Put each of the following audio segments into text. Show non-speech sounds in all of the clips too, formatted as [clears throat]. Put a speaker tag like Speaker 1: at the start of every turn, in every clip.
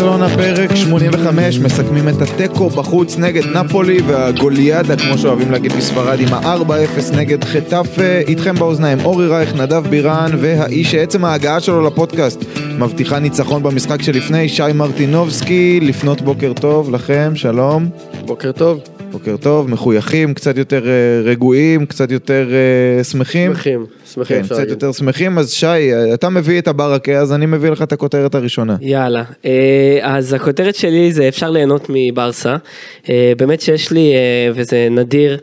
Speaker 1: ברצלונה פרק 85 מסכמים את התיקו בחוץ נגד נפולי והגוליאדה כמו שאוהבים להגיד בספרד עם ה-4-0 נגד חטאפה. איתכם באוזניים אורי רייך, נדב בירן והאיש שעצם ההגעה שלו לפודקאסט מבטיחה ניצחון במשחק שלפני שי מרטינובסקי. לפנות בוקר טוב לכם שלום.
Speaker 2: בוקר טוב.
Speaker 1: בוקר טוב מחויכים קצת יותר אה, רגועים קצת יותר אה, שמחים.
Speaker 2: שמחים, שמחים
Speaker 1: כן,
Speaker 2: אפשר
Speaker 1: קצת
Speaker 2: להגיד.
Speaker 1: יותר שמחים. אז שי אתה מביא את הברקה אז אני מביא לך את הכותרת הראשונה.
Speaker 3: יאללה, אה, אז הכותרת שלי זה אפשר ליהנות מברסה, באמת שיש לי, וזה נדיר,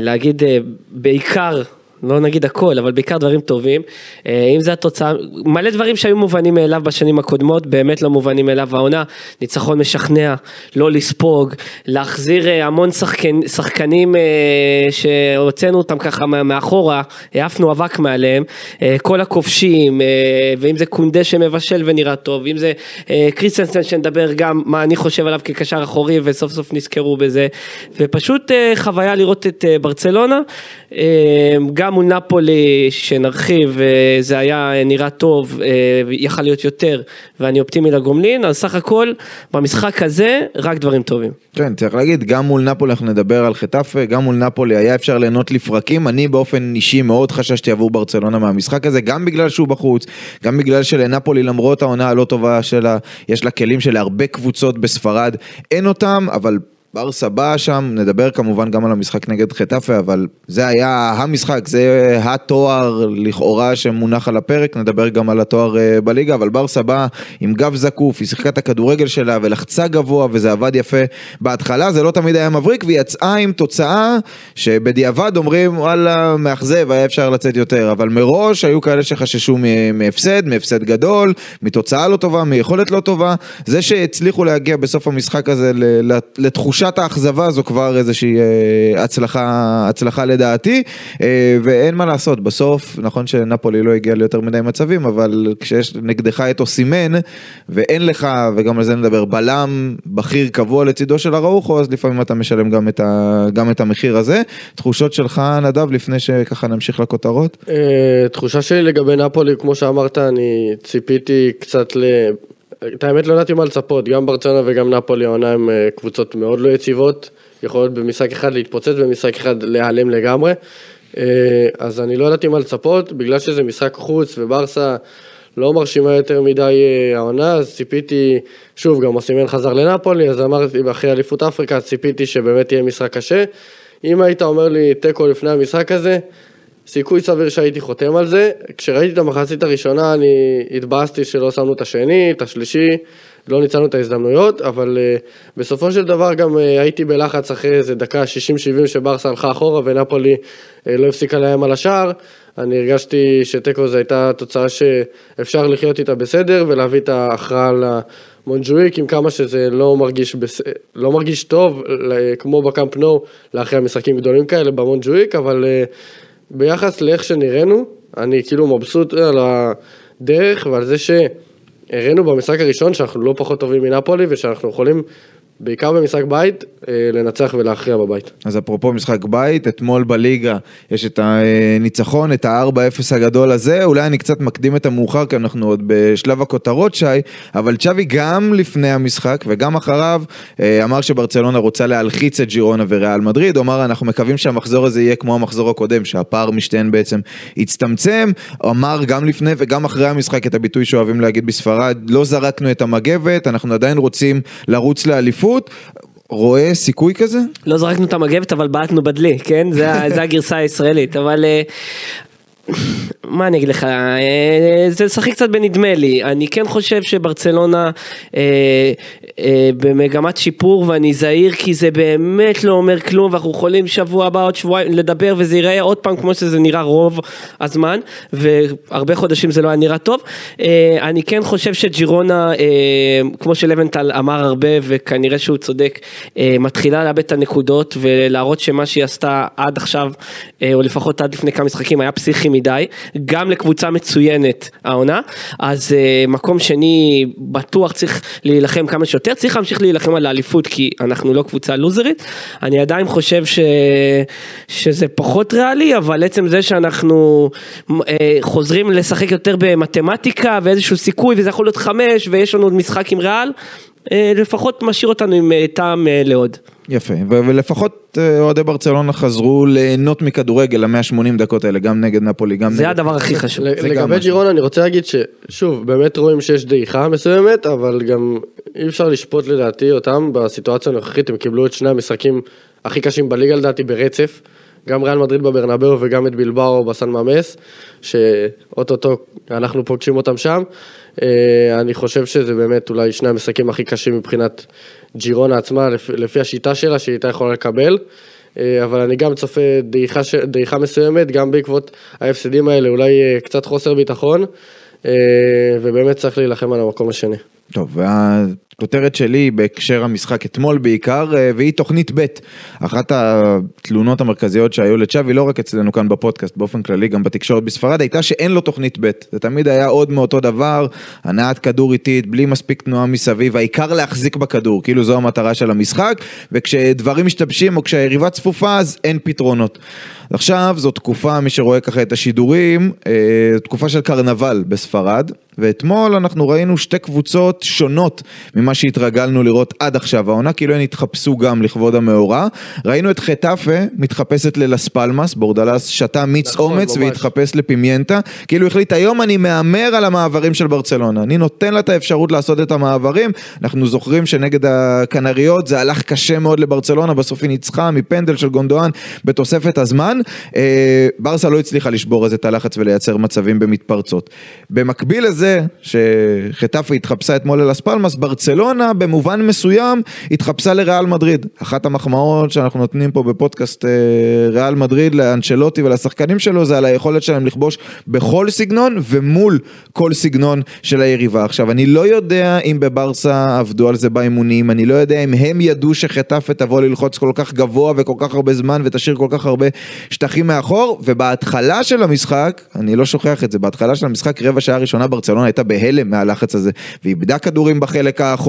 Speaker 3: להגיד בעיקר, לא נגיד הכל, אבל בעיקר דברים טובים, אה, אם זה התוצאה, מלא דברים שהיו מובנים מאליו בשנים הקודמות, באמת לא מובנים מאליו העונה, ניצחון משכנע, לא לספוג, להחזיר אה, המון שחקן, שחקנים אה, שהוצאנו אותם ככה מאחורה, העפנו אבק מעליהם, כל הכובשים, ואם זה קונדה שמבשל ונראה טוב, אם זה קריסטנסן שנדבר גם מה אני חושב עליו כקשר אחורי וסוף סוף נזכרו בזה, ופשוט חוויה לראות את ברצלונה, גם מול נפולי שנרחיב, אה, זה היה אה, נראה טוב, אה, יכל להיות יותר, ואני אופטימי לגומלין, אז סך הכל במשחק הזה רק דברים טובים.
Speaker 1: כן, צריך להגיד, גם מול נפולי אנחנו נדבר על חטאפה, גם מול נפולי היה אפשר ליהנות לפרקים, אני באופן אישי מאוד חששתי עבור ברצלונה מהמשחק הזה, גם בגלל שהוא בחוץ, גם בגלל שלנפולי למרות העונה הלא טובה שלה, יש לה כלים שלהרבה קבוצות בספרד אין אותם, אבל... ברסה באה שם, נדבר כמובן גם על המשחק נגד חטאפה, אבל זה היה המשחק, זה התואר לכאורה שמונח על הפרק, נדבר גם על התואר אה, בליגה, אבל ברסה באה עם גב זקוף, היא שיחקה את הכדורגל שלה ולחצה גבוה וזה עבד יפה בהתחלה, זה לא תמיד היה מבריק והיא יצאה עם תוצאה שבדיעבד אומרים וואלה מאכזב, היה אפשר לצאת יותר, אבל מראש היו כאלה שחששו מהפסד, מהפסד גדול, מתוצאה לא טובה, מיכולת לא טובה, זה שהצליחו להגיע בסוף המשחק הזה ל- לתחושת האכזבה זו כבר איזושהי אה, הצלחה, הצלחה לדעתי, אה, ואין מה לעשות, בסוף, נכון שנפולי לא הגיע ליותר מדי מצבים, אבל כשיש נגדך את אוסימן, ואין לך, וגם על זה נדבר, בלם בכיר קבוע לצידו של אראוחו, אז לפעמים אתה משלם גם את, ה, גם את המחיר הזה. תחושות שלך, נדב, לפני שככה נמשיך לכותרות?
Speaker 2: אה, תחושה שלי לגבי נפולי, כמו שאמרת, אני ציפיתי קצת ל... את האמת לא ידעתי מה לצפות, גם ברצלונה וגם נפולי העונה הם אה, קבוצות מאוד לא יציבות, יכולות במשחק אחד להתפוצץ, במשחק אחד להיעלם לגמרי. אה, אז אני לא ידעתי מה לצפות, בגלל שזה משחק חוץ וברסה לא מרשימה יותר מדי אה, העונה, אז ציפיתי, שוב, גם אסימן חזר לנפולי, אז אמרתי, אחרי אליפות אפריקה, ציפיתי שבאמת יהיה משחק קשה. אם היית אומר לי תיקו לפני המשחק הזה, סיכוי סביר שהייתי חותם על זה. כשראיתי את המחצית הראשונה אני התבאסתי שלא שמנו את השני, את השלישי, לא ניצלנו את ההזדמנויות, אבל uh, בסופו של דבר גם uh, הייתי בלחץ אחרי איזה דקה 60-70 שברסה הלכה אחורה ונפולי uh, לא הפסיקה להם על השער. אני הרגשתי שתיקו זו הייתה תוצאה שאפשר לחיות איתה בסדר ולהביא את ההכרעה למונג'וויק עם כמה שזה לא מרגיש, בס... לא מרגיש טוב כמו בקאמפ נו לאחרי המשחקים גדולים כאלה במונג'וויק, אבל uh, ביחס לאיך שנראינו, אני כאילו מבסוט על הדרך ועל זה שהראינו במשחק הראשון שאנחנו לא פחות טובים מנפולי ושאנחנו יכולים, בעיקר במשחק בית, אה, לנצח ולהכריע בבית.
Speaker 1: אז אפרופו משחק בית, אתמול בליגה יש את הניצחון, את ה-4-0 הגדול הזה, אולי אני קצת מקדים את המאוחר כי אנחנו עוד בשלב הכותרות שי, אבל צ'אבי גם לפני המשחק וגם אחריו אה, אמר שברצלונה רוצה להלחיץ את ג'ירונה וריאל מדריד, הוא אמר אנחנו מקווים שהמחזור הזה יהיה כמו המחזור הקודם, שהפער משתיהן בעצם יצטמצם, אמר גם לפני וגם אחרי המשחק את הביטוי שאוהבים להגיד בספרד, לא זרקנו את המגבת, אנחנו עדיין רוצים לרוץ לאליפות. רואה סיכוי כזה?
Speaker 3: לא זרקנו את המגבת אבל בעטנו בדלי, כן? זה הגרסה הישראלית, אבל אה, מה אני אגיד לך, אה, זה לשחק קצת בנדמה לי, אני כן חושב שברצלונה אה, אה, במגמת שיפור ואני זהיר כי זה באמת לא אומר כלום ואנחנו יכולים שבוע הבא עוד שבועיים לדבר וזה ייראה עוד פעם כמו שזה נראה רוב הזמן והרבה חודשים זה לא היה נראה טוב, אני כן חושב שג'ירונה, כמו שלבנטל אמר הרבה וכנראה שהוא צודק, מתחילה לאבד את הנקודות ולהראות שמה שהיא עשתה עד עכשיו, או לפחות עד לפני כמה משחקים היה פסיכי מדי, גם לקבוצה מצוינת העונה, אז אה, מקום שני בטוח צריך להילחם כמה שיותר, צריך להמשיך להילחם על האליפות כי אנחנו לא קבוצה לוזרית, אני עדיין חושב ש... שזה פחות ריאלי, אבל עצם זה שאנחנו אה, חוזרים לשחק יותר במתמטיקה ואיזשהו סיכוי וזה יכול להיות חמש ויש לנו עוד משחק עם ריאל, אה, לפחות משאיר אותנו עם אה, טעם אה, לעוד.
Speaker 1: יפה, ו- ולפחות אה, אוהדי ברצלונה חזרו ליהנות מכדורגל למאה 80 דקות האלה, גם נגד נפולי, גם
Speaker 3: זה
Speaker 1: נגד...
Speaker 3: הדבר הכי חשוב.
Speaker 1: זה
Speaker 2: לגבי. ג'ירונה אני רוצה להגיד ששוב באמת רואים שיש דעיכה מסוימת אבל גם אי אפשר לשפוט לדעתי אותם בסיטואציה הנוכחית הם קיבלו את שני המשחקים הכי קשים בליגה לדעתי ברצף גם ריאל מדריד בברנבאו וגם את בילבאו בסן ממס שאו-טו-טו אנחנו פוגשים אותם שם אני חושב שזה באמת אולי שני המשחקים הכי קשים מבחינת ג'ירונה עצמה לפי, השיטה שלה שהיא הייתה יכולה לקבל אה, אבל אני גם צופה דעיכה, דעיכה מסוימת, גם בעקבות ההפסדים האלה, אולי אה, קצת חוסר ביטחון, אה, ובאמת צריך להילחם על המקום השני.
Speaker 1: טוב, והכותרת שלי בהקשר המשחק אתמול בעיקר, אה, והיא תוכנית ב'. אחת התלונות המרכזיות שהיו לצ'אבי, לא רק אצלנו כאן בפודקאסט, באופן כללי, גם בתקשורת בספרד, הייתה שאין לו תוכנית ב'. זה תמיד היה עוד מאותו דבר, הנעת כדור איטית, בלי מספיק תנועה מסביב, העיקר להחזיק בכדור, כאילו זו המטרה של המשחק, וכשדברים משתבשים או כשהיריבה צפופה, אז אין פתרונות. עכשיו זו תקופה, מי שרואה ככה את השידורים, אה, תקופה של קרנבל בספרד, ואתמול אנחנו ראינו שתי קבוצות שונות ממה שהתרגלנו לראות עד עכשיו. העונה כאילו הן התחפשו גם לכבוד המאורע. ראינו את חטאפה מתחפשת ללס פלמאס, בורדלס שתה מיץ
Speaker 2: נכון,
Speaker 1: אומץ
Speaker 2: ממש.
Speaker 1: והתחפש לפימיינטה, כאילו החליט היום אני מהמר על המעברים של ברצלונה, אני נותן לה את האפשרות לעשות את המעברים, אנחנו זוכרים שנגד הקנריות זה הלך קשה מאוד לברצלונה, בסוף היא ניצחה מפנדל של גונדואן בתוספת הזמן, אה, ברסה לא הצליחה לשבור אז את הלחץ ולייצר מצבים במתפרצות. במקביל לזה שחטאפה התחפשה אתמול ללס פלמאס, ברצלונה במובן מסוים התחפשה לריאל מדריד. אחת המחמאות שאנחנו נותנים פה בפודקאסט אה, ריאל מדריד לאנצ'לוטי ולשחקנים שלו זה על היכולת שלהם לכבוש בכל סגנון ומול כל סגנון של היריבה. עכשיו אני לא יודע אם בברסה עבדו על זה באימונים, אני לא יודע אם הם ידעו שחטאפה תבוא ללחוץ כל כך גבוה וכל כך הרבה זמן ותשאיר כל כך הרבה שטחים מאחור, ובהתחלה של המשחק, אני לא שוכח את זה, בהתחלה של המשחק רבע שעה ראשונה ברצלונה הייתה בהלם מהלחץ הזה, ואיבדה כדורים בחלק האחורי,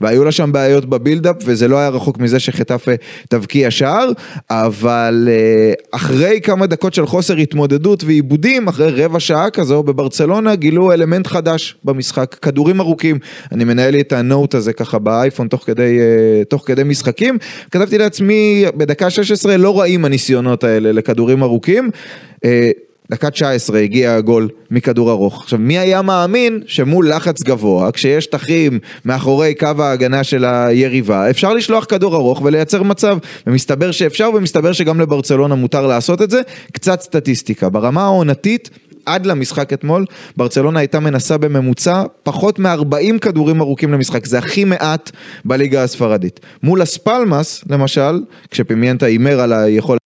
Speaker 1: והיו לה שם בעיות בבילדאפ, וזה לא היה רחוק מזה שחטאפה תבקיע שער, אבל אה, אחרי כמה דקות של חוסר התמודדות ועיבודים, אחרי רבע שעה כזו, בברצלונה גילו אלמנט חדש במשחק, כדורים ארוכים. אני מנהל לי את הנוט הזה ככה באייפון תוך כדי, אה, תוך כדי משחקים. כתבתי לעצמי, בדקה 16 לא רעים הניסיונות האלה לכדורים ארוכים. דקה 19 הגיע הגול מכדור ארוך. עכשיו, מי היה מאמין שמול לחץ גבוה, כשיש שטחים מאחורי קו ההגנה של היריבה, אפשר לשלוח כדור ארוך ולייצר מצב. ומסתבר שאפשר, ומסתבר שגם לברצלונה מותר לעשות את זה. קצת סטטיסטיקה. ברמה העונתית, עד למשחק אתמול, ברצלונה הייתה מנסה בממוצע פחות מ-40 כדורים ארוכים למשחק, זה הכי מעט בליגה הספרדית. מול אספלמס, למשל, כשפימיינטה הימר על היכולת...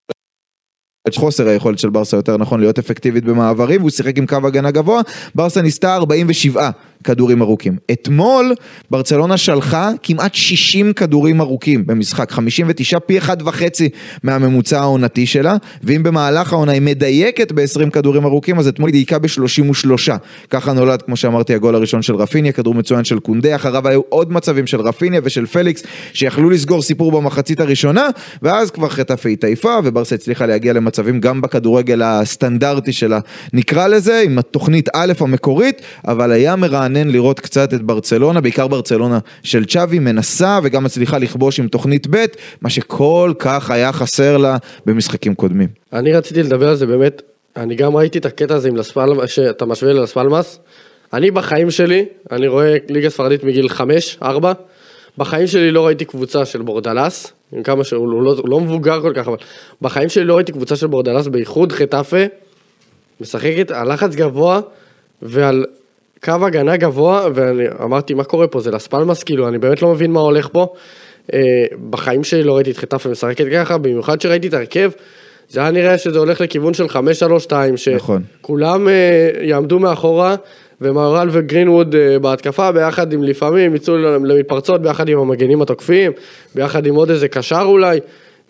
Speaker 1: חוסר היכולת של ברסה יותר נכון להיות אפקטיבית במעברים והוא שיחק עם קו הגנה גבוה, ברסה ניסתה 47 כדורים ארוכים. אתמול ברצלונה שלחה כמעט 60 כדורים ארוכים במשחק, 59 פי אחד וחצי מהממוצע העונתי שלה, ואם במהלך העונה היא מדייקת ב-20 כדורים ארוכים, אז אתמול היא דייקה ב-33. ככה נולד, כמו שאמרתי, הגול הראשון של רפיניה, כדור מצוין של קונדה, אחריו היו עוד מצבים של רפיניה ושל פליקס, שיכלו לסגור סיפור במחצית הראשונה, ואז כבר חטאפה התעייפה, וברסה הצליחה להגיע למצבים גם בכדורגל הסטנדרטי שלה, נקרא לזה, עם התוכנית א' המקורית, אבל היה מרענן לראות קצת את ברצלונה, בעיקר ברצלונה של צ'אבי, מנסה וגם מצליחה לכבוש עם תוכנית ב', מה שכל כך היה חסר לה במשחקים קודמים.
Speaker 2: אני רציתי לדבר על זה באמת, אני גם ראיתי את הקטע הזה עם לספלמאס, שאתה משווה ללספלמאס. אני בחיים שלי, אני רואה ליגה ספרדית מגיל 5-4, בחיים שלי לא ראיתי קבוצה של בורדלס, עם כמה שהוא לא, לא מבוגר כל כך, אבל בחיים שלי לא ראיתי קבוצה של בורדלס, בייחוד חטאפה, משחקת על לחץ גבוה ועל קו הגנה גבוה, ואני אמרתי, מה קורה פה? זה לספלמס, כאילו, אני באמת לא מבין מה הולך פה. אה, בחיים שלי לא ראיתי את חטאפה משחקת ככה, במיוחד שראיתי את ההרכב, זה היה נראה שזה הולך לכיוון של 5-3-2,
Speaker 1: נכון.
Speaker 2: שכולם אה, יעמדו מאחורה, ומהרל וגרינווד אה, בהתקפה, ביחד עם לפעמים יצאו למתפרצות, ביחד עם המגנים התוקפים, ביחד עם עוד איזה קשר אולי.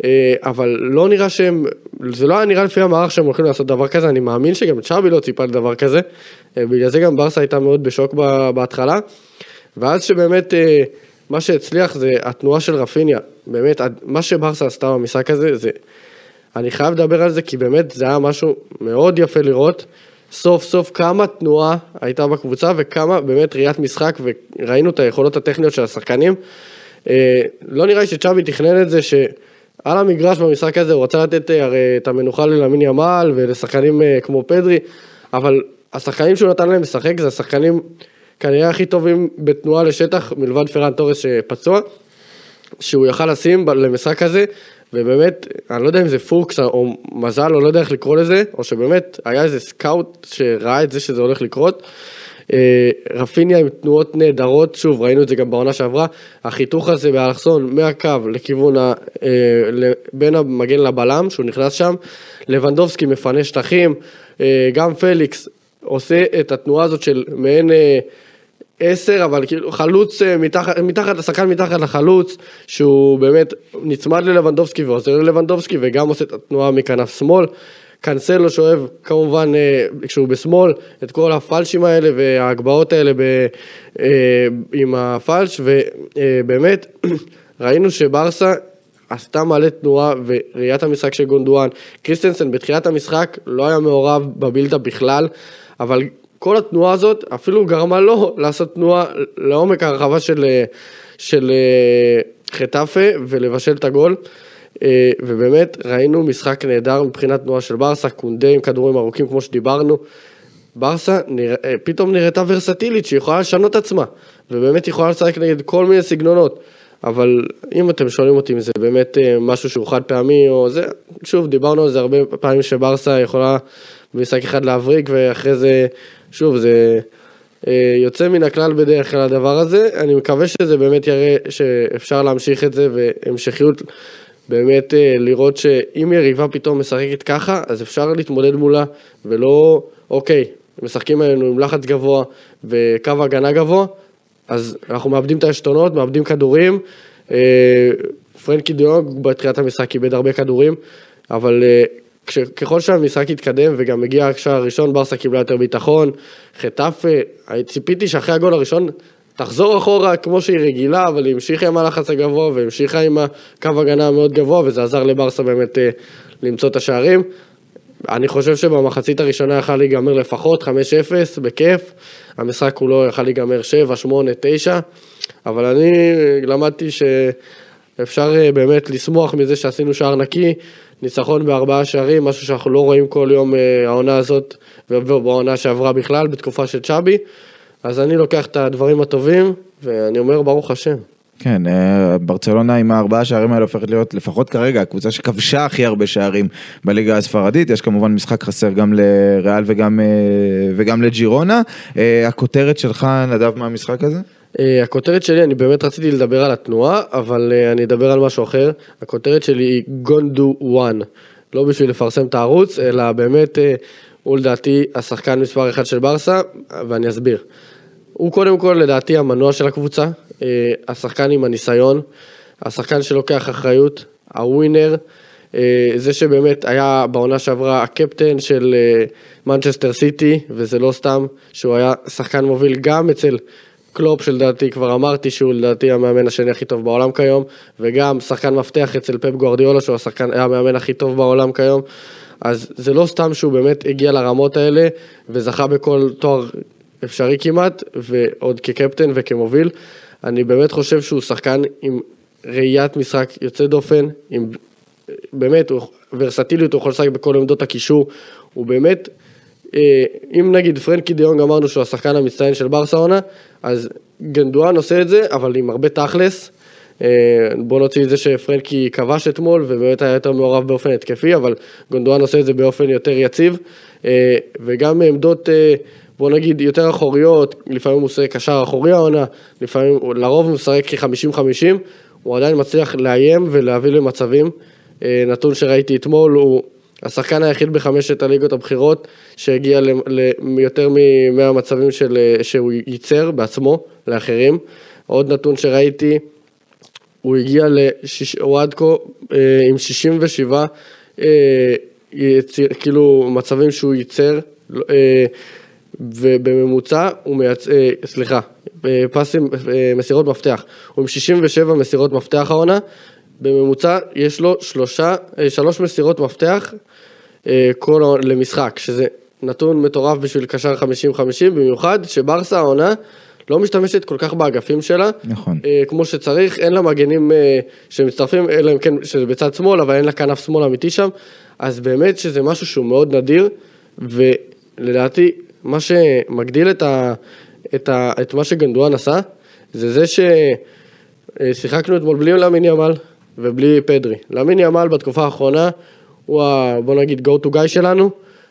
Speaker 2: אה, אבל לא נראה שהם, זה לא היה נראה לפי המערך שהם הולכים לעשות דבר כזה, אני מאמין שגם צ'אבי לא ציפה לדבר כזה, אה, בגלל זה גם ברסה הייתה מאוד בשוק בהתחלה, ואז שבאמת אה, מה שהצליח זה התנועה של רפיניה, באמת, מה שברסה עשתה במשחק הזה, זה, אני חייב לדבר על זה כי באמת זה היה משהו מאוד יפה לראות, סוף סוף כמה תנועה הייתה בקבוצה וכמה באמת ראיית משחק וראינו את היכולות הטכניות של השחקנים. לא נראה לי שצ'אבי תכנן את זה שעל המגרש במשחק הזה הוא רצה לתת אה, הרי את המנוחה ללמין ימל ולשחקנים אה, כמו פדרי, אבל השחקנים שהוא נתן להם לשחק זה השחקנים כנראה הכי טובים בתנועה לשטח מלבד פרן תורס שפצוע, שהוא יכל לשים למשחק הזה, ובאמת, אני לא יודע אם זה פוקס או מזל או לא יודע איך לקרוא לזה, או שבאמת היה איזה סקאוט שראה את זה שזה הולך לקרות. אה, רפיניה עם תנועות נהדרות, שוב ראינו את זה גם בעונה שעברה, החיתוך הזה באלכסון מהקו לכיוון, ה, אה, בין המגן לבלם שהוא נכנס שם, לבנדובסקי מפנה שטחים, אה, גם פליקס עושה את התנועה הזאת של מעין עשר, אבל כאילו חלוץ מתחת, מתחת מתחת לחלוץ, שהוא באמת נצמד ללבנדובסקי ועוזר ללבנדובסקי וגם עושה את התנועה מכנף שמאל. קאנסלו שאוהב כמובן אה, כשהוא בשמאל את כל הפלשים האלה וההגבהות האלה ב, אה, עם הפלש ובאמת [clears throat] ראינו שברסה עשתה מלא תנועה וראיית המשחק של גונדואן. קריסטנסן בתחילת המשחק לא היה מעורב בבילדה בכלל, אבל כל התנועה הזאת אפילו גרמה לו [laughs] לעשות תנועה לעומק הרחבה של, אה, של אה, חטאפה ולבשל את הגול. אה, ובאמת ראינו משחק נהדר מבחינת תנועה של ברסה, קונדה עם כדורים ארוכים כמו שדיברנו. ברסה נרא... אה, פתאום נראתה ורסטילית שהיא יכולה לשנות עצמה, ובאמת יכולה לשחק נגד כל מיני סגנונות. אבל אם אתם שואלים אותי אם זה באמת אה, משהו שהוא חד פעמי או זה, שוב דיברנו על זה הרבה פעמים שברסה יכולה במשחק אחד להבריק ואחרי זה, שוב זה יוצא מן הכלל בדרך כלל הדבר הזה, אני מקווה שזה באמת יראה שאפשר להמשיך את זה והמשכיות באמת אה, לראות שאם יריבה פתאום משחקת ככה, אז אפשר להתמודד מולה, ולא, אוקיי, משחקים עלינו עם לחץ גבוה וקו הגנה גבוה, אז אנחנו מאבדים את העשתונות, מאבדים כדורים. אה, פרנקי דיונג בתחילת המשחק איבד הרבה כדורים, אבל אה, ככל שהמשחק התקדם וגם הגיע השער הראשון, ברסה קיבלה יותר ביטחון. חטאפה, ציפיתי שאחרי הגול הראשון תחזור אחורה כמו שהיא רגילה, אבל היא המשיכה עם הלחץ הגבוה והמשיכה עם הקו הגנה המאוד גבוה, וזה עזר לברסה באמת אה, למצוא את השערים. אני חושב שבמחצית הראשונה יכל להיגמר לפחות 5-0 בכיף, המשחק כולו יכל להיגמר 7, 8, 9, אבל אני למדתי שאפשר אה, באמת לשמוח מזה שעשינו שער נקי, ניצחון בארבעה שערים, משהו שאנחנו לא רואים כל יום אה, העונה הזאת ובעונה שעברה בכלל, בתקופה של צ'אבי, אז אני לוקח את הדברים הטובים, ואני אומר ברוך השם.
Speaker 1: כן, אה, ברצלונה עם הארבעה שערים האלה הופכת להיות לפחות כרגע הקבוצה שכבשה הכי הרבה שערים בליגה הספרדית, יש כמובן משחק חסר גם לריאל וגם, אה, וגם לג'ירונה. אה, הכותרת שלך נדב מהמשחק הזה?
Speaker 2: אה, הכותרת שלי, אני באמת רציתי לדבר על התנועה, אבל אני אדבר על משהו אחר. הכותרת שלי היא גונדו וואן. לא בשביל לפרסם את הערוץ, אלא באמת, הוא לדעתי השחקן מספר אחד של ברסה, ואני אסביר. הוא קודם כל לדעתי המנוע של הקבוצה, אה, השחקן עם הניסיון, השחקן שלוקח אחריות, ה winner, אה, זה שבאמת היה בעונה שעברה הקפטן של אה, מנצ'סטר סיטי, וזה לא סתם שהוא היה שחקן מוביל גם אצל קלופ שלדעתי כבר אמרתי שהוא לדעתי המאמן השני הכי טוב בעולם כיום, וגם שחקן מפתח אצל פפ גוארדיולה שהוא השחקן, היה המאמן הכי טוב בעולם כיום. אז זה לא סתם שהוא באמת הגיע לרמות האלה וזכה בכל תואר אפשרי כמעט, ועוד כקפטן וכמוביל. אני באמת חושב שהוא שחקן עם ראיית משחק יוצא דופן, עם באמת, הוא, ורסטיליות, הוא יכול לשחק בכל עמדות הקישור, הוא באמת, אה, אם נגיד פרנקי דיונג אמרנו שהוא השחקן המצטיין של ברסה עונה, אז גנדואן עושה את זה, אבל עם הרבה תכלס, אה, בוא נוציא את זה שפרנקי כבש אתמול ובאמת היה יותר מעורב באופן התקפי, אבל גונדואן עושה את זה באופן יותר יציב, אה, וגם עמדות, בוא נגיד, יותר אחוריות, לפעמים הוא עושה קשר אחורי העונה, לפעמים, לרוב הוא משחק כ-50-50, הוא עדיין מצליח לאיים ולהביא למצבים. נתון שראיתי אתמול, הוא השחקן היחיד בחמשת הליגות הבכירות שהגיע ליותר מ-100 מצבים של, שהוא ייצר בעצמו לאחרים. עוד נתון שראיתי, הוא הגיע, לשיש, הוא עד כה אה, עם 67 אה, יציר, כאילו מצבים שהוא ייצר, אה, ובממוצע הוא מייצ... סליחה, אה, פסים, אה, מסירות מפתח, הוא עם 67 מסירות מפתח העונה, בממוצע יש לו שלושה, אה, שלוש מסירות מפתח כל, למשחק, שזה נתון מטורף בשביל קשר 50-50, במיוחד שברסה העונה לא משתמשת כל כך באגפים שלה,
Speaker 1: נכון.
Speaker 2: אה, כמו שצריך, אין לה מגנים אה, שמצטרפים, אלא אם כן שזה בצד שמאל, אבל אין לה כנף שמאל אמיתי שם, אז באמת שזה משהו שהוא מאוד נדיר, ולדעתי, מה שמגדיל את, ה, את, ה, את מה שגנדואן עשה, זה זה ששיחקנו אתמול בלי למין ימל ובלי פדרי. למין ימל בתקופה האחרונה הוא ה... בוא נגיד go to guy שלנו,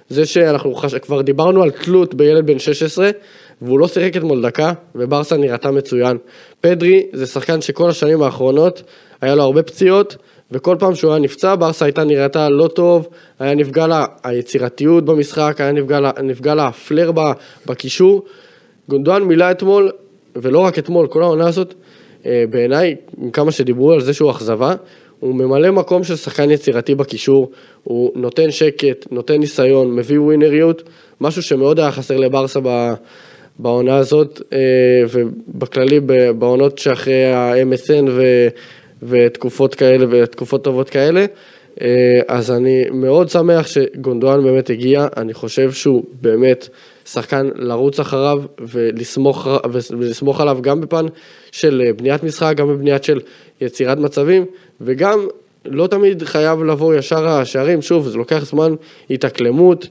Speaker 2: זה שאנחנו חש... כבר דיברנו על תלות בילד בן 16, והוא לא שיחק אתמול דקה, וברסה נראתה מצוין. פדרי זה שחקן שכל השנים האחרונות היה לו הרבה פציעות, וכל פעם שהוא היה נפצע, ברסה הייתה נראתה לא טוב, היה נפגע לה היצירתיות במשחק, היה נפגע לה, נפגע לה הפלר בקישור. גונדואן מילא אתמול, ולא רק אתמול, כל העונה הזאת, אה, בעיניי, כמה שדיברו על זה שהוא אכזבה, הוא ממלא מקום של שחקן יצירתי בקישור, הוא נותן שקט, נותן ניסיון, מביא ווינריות, משהו שמאוד היה חסר לברסה בעונה הזאת, אה, ובכללי בעונות שאחרי ה-MSN ו... ותקופות כאלה ותקופות טובות כאלה. אה, אז אני מאוד שמח שגונדואן באמת הגיע, אני חושב שהוא באמת שחקן לרוץ אחריו ולסמוך, ולסמוך עליו גם בפן של אה, בניית משחק, גם בבניית של יצירת מצבים, וגם לא תמיד חייב לבוא ישר השערים, שוב, זה לוקח זמן התאקלמות,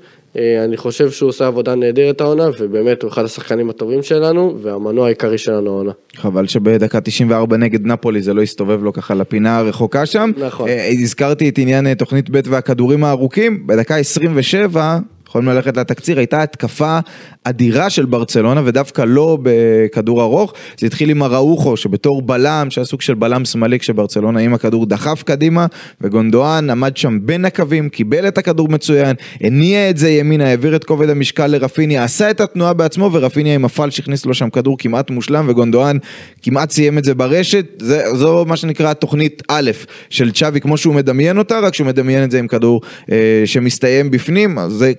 Speaker 2: אני חושב שהוא עושה עבודה נהדרת העונה, ובאמת הוא אחד השחקנים הטובים שלנו, והמנוע העיקרי שלנו העונה.
Speaker 1: חבל שבדקה 94 נגד נפולי זה לא הסתובב לו ככה לפינה הרחוקה שם.
Speaker 2: נכון.
Speaker 1: אה, הזכרתי את עניין תוכנית ב' והכדורים הארוכים, בדקה 27 יכולים ללכת לתקציר, הייתה התקפה אדירה של ברצלונה ודווקא לא בכדור ארוך, זה התחיל עם אראוחו שבתור בלם, שהיה סוג של בלם שמאלי כשברצלונה עם הכדור דחף קדימה וגונדואן עמד שם בין הקווים, קיבל את הכדור מצוין, הניע את זה ימינה, העביר את כובד המשקל לרפיניה, עשה את התנועה בעצמו ורפיניה עם הפלש הכניס לו שם כדור כמעט מושלם וגונדואן כמעט סיים את זה ברשת, זה, זו מה שנקרא תוכנית א' של צ'אבי כמו שהוא מדמיין אותה, רק שהוא מדמיין את זה עם כדור אה, שמסתיים בפנים, אז זה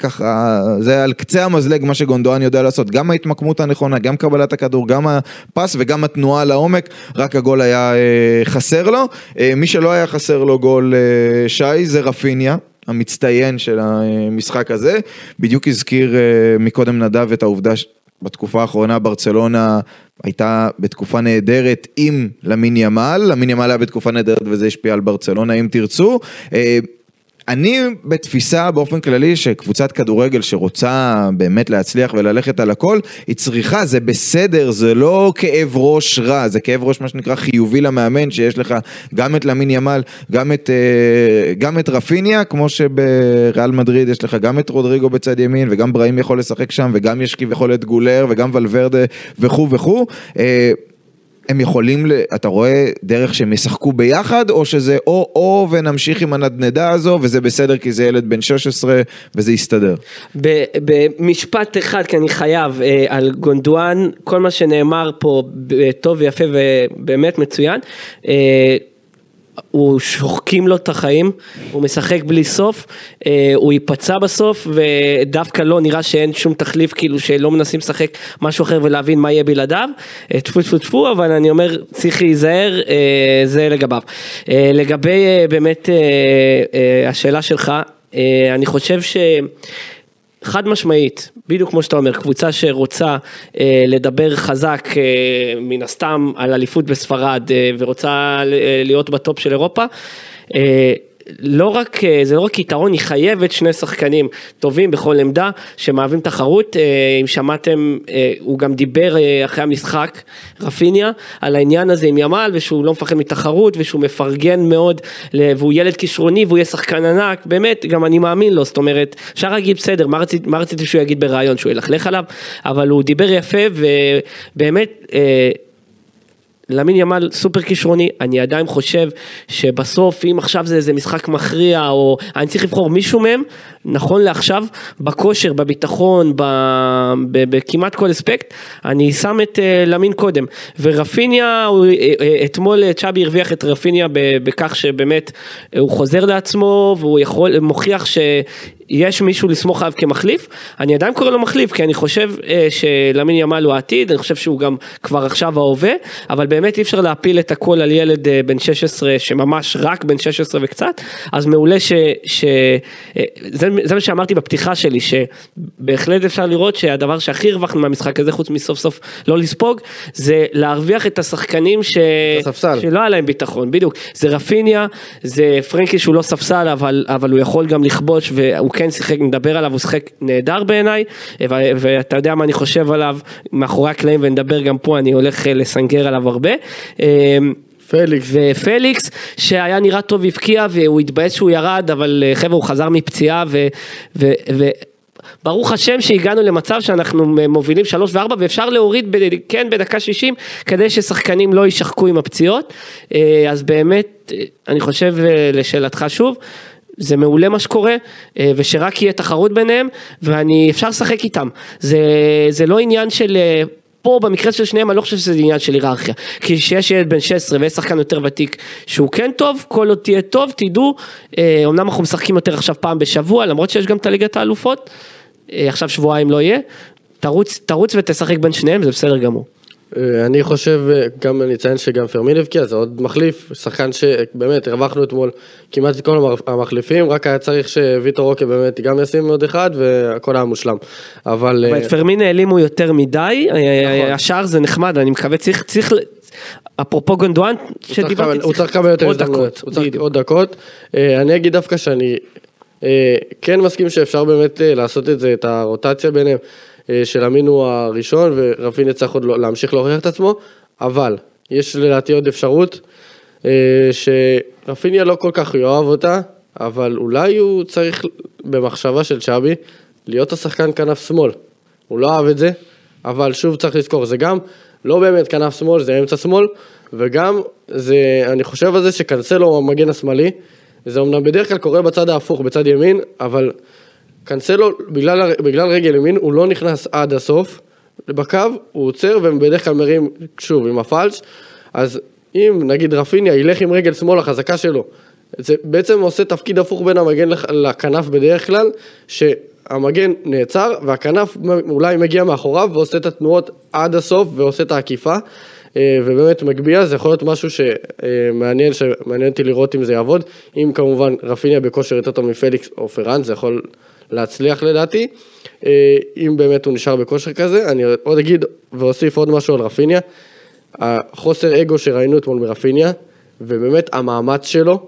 Speaker 1: זה על קצה המזלג מה שגונדואן יודע לעשות, גם ההתמקמות הנכונה, גם קבלת הכדור, גם הפס וגם התנועה לעומק, רק הגול היה אה, חסר לו. אה, מי שלא היה חסר לו גול אה, שי זה רפיניה. המצטיין של המשחק הזה, בדיוק הזכיר מקודם נדב את העובדה שבתקופה האחרונה ברצלונה הייתה בתקופה נהדרת עם למין ימל, למין ימל היה בתקופה נהדרת וזה השפיע על ברצלונה אם תרצו. אה, אני בתפיסה באופן כללי שקבוצת כדורגל שרוצה באמת להצליח וללכת על הכל, היא צריכה, זה בסדר, זה לא כאב ראש רע, זה כאב ראש מה שנקרא חיובי למאמן, שיש לך גם את למין ימל, גם את, אה, גם את רפיניה, כמו שבריאל מדריד יש לך גם את רודריגו בצד ימין, וגם בראים יכול לשחק שם, וגם יש כביכול את גולר, וגם ולוורדה וכו' וכו'. אה, הם יכולים, אתה רואה דרך שהם ישחקו ביחד, או שזה או-או ונמשיך עם הנדנדה הזו, וזה בסדר כי זה ילד בן 16 וזה יסתדר.
Speaker 3: במשפט אחד, כי אני חייב, אה, על גונדואן, כל מה שנאמר פה טוב ויפה ובאמת מצוין. אה, הוא שוחקים לו את החיים, הוא משחק בלי סוף, אה, הוא ייפצע בסוף ודווקא לא נראה שאין שום תחליף כאילו שלא מנסים לשחק משהו אחר ולהבין מה יהיה בלעדיו, אה, טפו טפו טפו אבל אני אומר צריך להיזהר אה, זה לגביו. לגבי באמת השאלה שלך, אני חושב ש... חד משמעית, בדיוק כמו שאתה אומר, קבוצה שרוצה אה, לדבר חזק אה, מן הסתם על אליפות בספרד אה, ורוצה אה, להיות בטופ של אירופה, אה, לא רק, אה, זה לא רק יתרון, היא חייבת שני שחקנים טובים בכל עמדה שמהווים תחרות. אה, אם שמעתם, אה, הוא גם דיבר אחרי המשחק, רפיניה, על העניין הזה עם ימל ושהוא לא מפחד מתחרות ושהוא מפרגן מאוד והוא ילד כישרוני והוא יהיה שחקן ענק, באמת, גם אני מאמין לו, זאת אומרת, אפשר להגיד בסדר, מה רציתי, מה רציתי שהוא יגיד בריאיון, שהוא ילכלך עליו, אבל הוא דיבר יפה ובאמת, למין ימל סופר כישרוני, אני עדיין חושב שבסוף אם עכשיו זה איזה משחק מכריע או אני צריך לבחור מישהו מהם, נכון לעכשיו, בכושר, בביטחון, בכמעט כל אספקט, אני שם את אה, למין קודם. ורפיניה, אה, אה, אתמול צ'אבי הרוויח את רפיניה בכך שבאמת הוא חוזר לעצמו והוא יכול, מוכיח ש... יש מישהו לסמוך עליו כמחליף, אני עדיין קורא לו מחליף, כי אני חושב אה, שלמין ימל הוא העתיד, אני חושב שהוא גם כבר עכשיו ההווה, אבל באמת אי אפשר להפיל את הכל על ילד אה, בן 16, שממש רק בן 16 וקצת, אז מעולה ש... ש אה, זה, זה מה שאמרתי בפתיחה שלי, שבהחלט אפשר לראות שהדבר שהכי הרווחנו מהמשחק הזה, חוץ מסוף סוף לא לספוג, זה להרוויח את השחקנים ש...
Speaker 2: הספסל.
Speaker 3: שלא היה להם ביטחון, בדיוק. זה רפיניה, זה פרנקי שהוא לא ספסל, אבל, אבל הוא יכול גם לכבוש, והוא כן שיחק, נדבר עליו, הוא שיחק נהדר בעיניי, ו- ואתה יודע מה אני חושב עליו מאחורי הקלעים, ונדבר גם פה, אני הולך אה, לסנגר עליו הרבה.
Speaker 2: פליקס.
Speaker 3: ופליקס שהיה נראה טוב הבקיע והוא התבאס שהוא ירד אבל אה, חבר'ה הוא חזר מפציעה ו... ו, ו ברוך השם שהגענו למצב שאנחנו מובילים 3 ו-4 ואפשר להוריד ב, כן בדקה 60 כדי ששחקנים לא יישחקו עם הפציעות אה, אז באמת אה, אני חושב לשאלתך שוב זה מעולה מה שקורה ושרק יהיה תחרות ביניהם ואני אפשר לשחק איתם זה, זה לא עניין של פה במקרה של שניהם אני לא חושב שזה עניין של היררכיה כי כשיש ילד בן 16 ויש שחקן יותר ותיק שהוא כן טוב כל עוד תהיה טוב תדעו אה, אמנם אנחנו משחקים יותר עכשיו פעם בשבוע למרות שיש גם את הליגת האלופות אה, עכשיו שבועיים לא יהיה תרוץ תרוץ ותשחק בין שניהם זה בסדר גמור.
Speaker 2: אה, אני חושב, אה, גם אני אציין שגם פרמין הבקיע, זה עוד מחליף, שחקן שבאמת הרווחנו אתמול כמעט את כל המחליפים, רק היה צריך שוויטור רוקה באמת גם ישים עוד אחד והכל היה מושלם. אבל...
Speaker 3: אבל
Speaker 2: אה,
Speaker 3: את פרמין העלימו יותר מדי אה,
Speaker 2: נכון.
Speaker 3: השאר זה נחמד אני מקווה צריך צריך אפרופו גונדואן שדיברתי
Speaker 2: הוא צריך לקבל יותר הזדמנויות,
Speaker 3: דקות,
Speaker 2: הוא צריך. עוד דקות. אה, אני אגיד דווקא שאני אה, כן מסכים שאפשר באמת אה, לעשות את זה, את הרוטציה ביניהם, אה, של אמין הוא הראשון ורפיניה צריך עוד לא- להמשיך להוכיח את עצמו, אבל יש לדעתי עוד אפשרות אה, שרפיניה לא כל כך יאהב אותה, אבל אולי הוא צריך במחשבה של צ'אבי להיות השחקן כנף שמאל. הוא לא אהב את זה, אבל שוב צריך לזכור, זה גם לא באמת כנף שמאל, זה אמצע שמאל, וגם זה, אני חושב על זה שקנסלו הוא המגן השמאלי, זה אמנם בדרך כלל קורה בצד ההפוך, בצד ימין, אבל קנסלו, בגלל, בגלל רגל ימין, הוא לא נכנס עד הסוף בקו, הוא עוצר ובדרך כלל מרים שוב עם הפלש, אז אם נגיד רפיניה ילך עם רגל שמאל החזקה שלו, זה בעצם עושה תפקיד הפוך בין המגן לכנף בדרך כלל, שהמגן נעצר והכנף אולי מגיע מאחוריו ועושה את התנועות עד הסוף ועושה את העקיפה. אה, ובאמת מגביה, זה יכול להיות משהו שמעניין, שמעניין אותי לראות אם זה יעבוד. אם כמובן רפיניה בכושר יותר טוב מפליקס או פרן, זה יכול להצליח לדעתי. אה, אם באמת הוא נשאר בכושר כזה, אני עוד אגיד ואוסיף עוד משהו על רפיניה. החוסר אגו שראינו אתמול מרפיניה, ובאמת המאמץ שלו,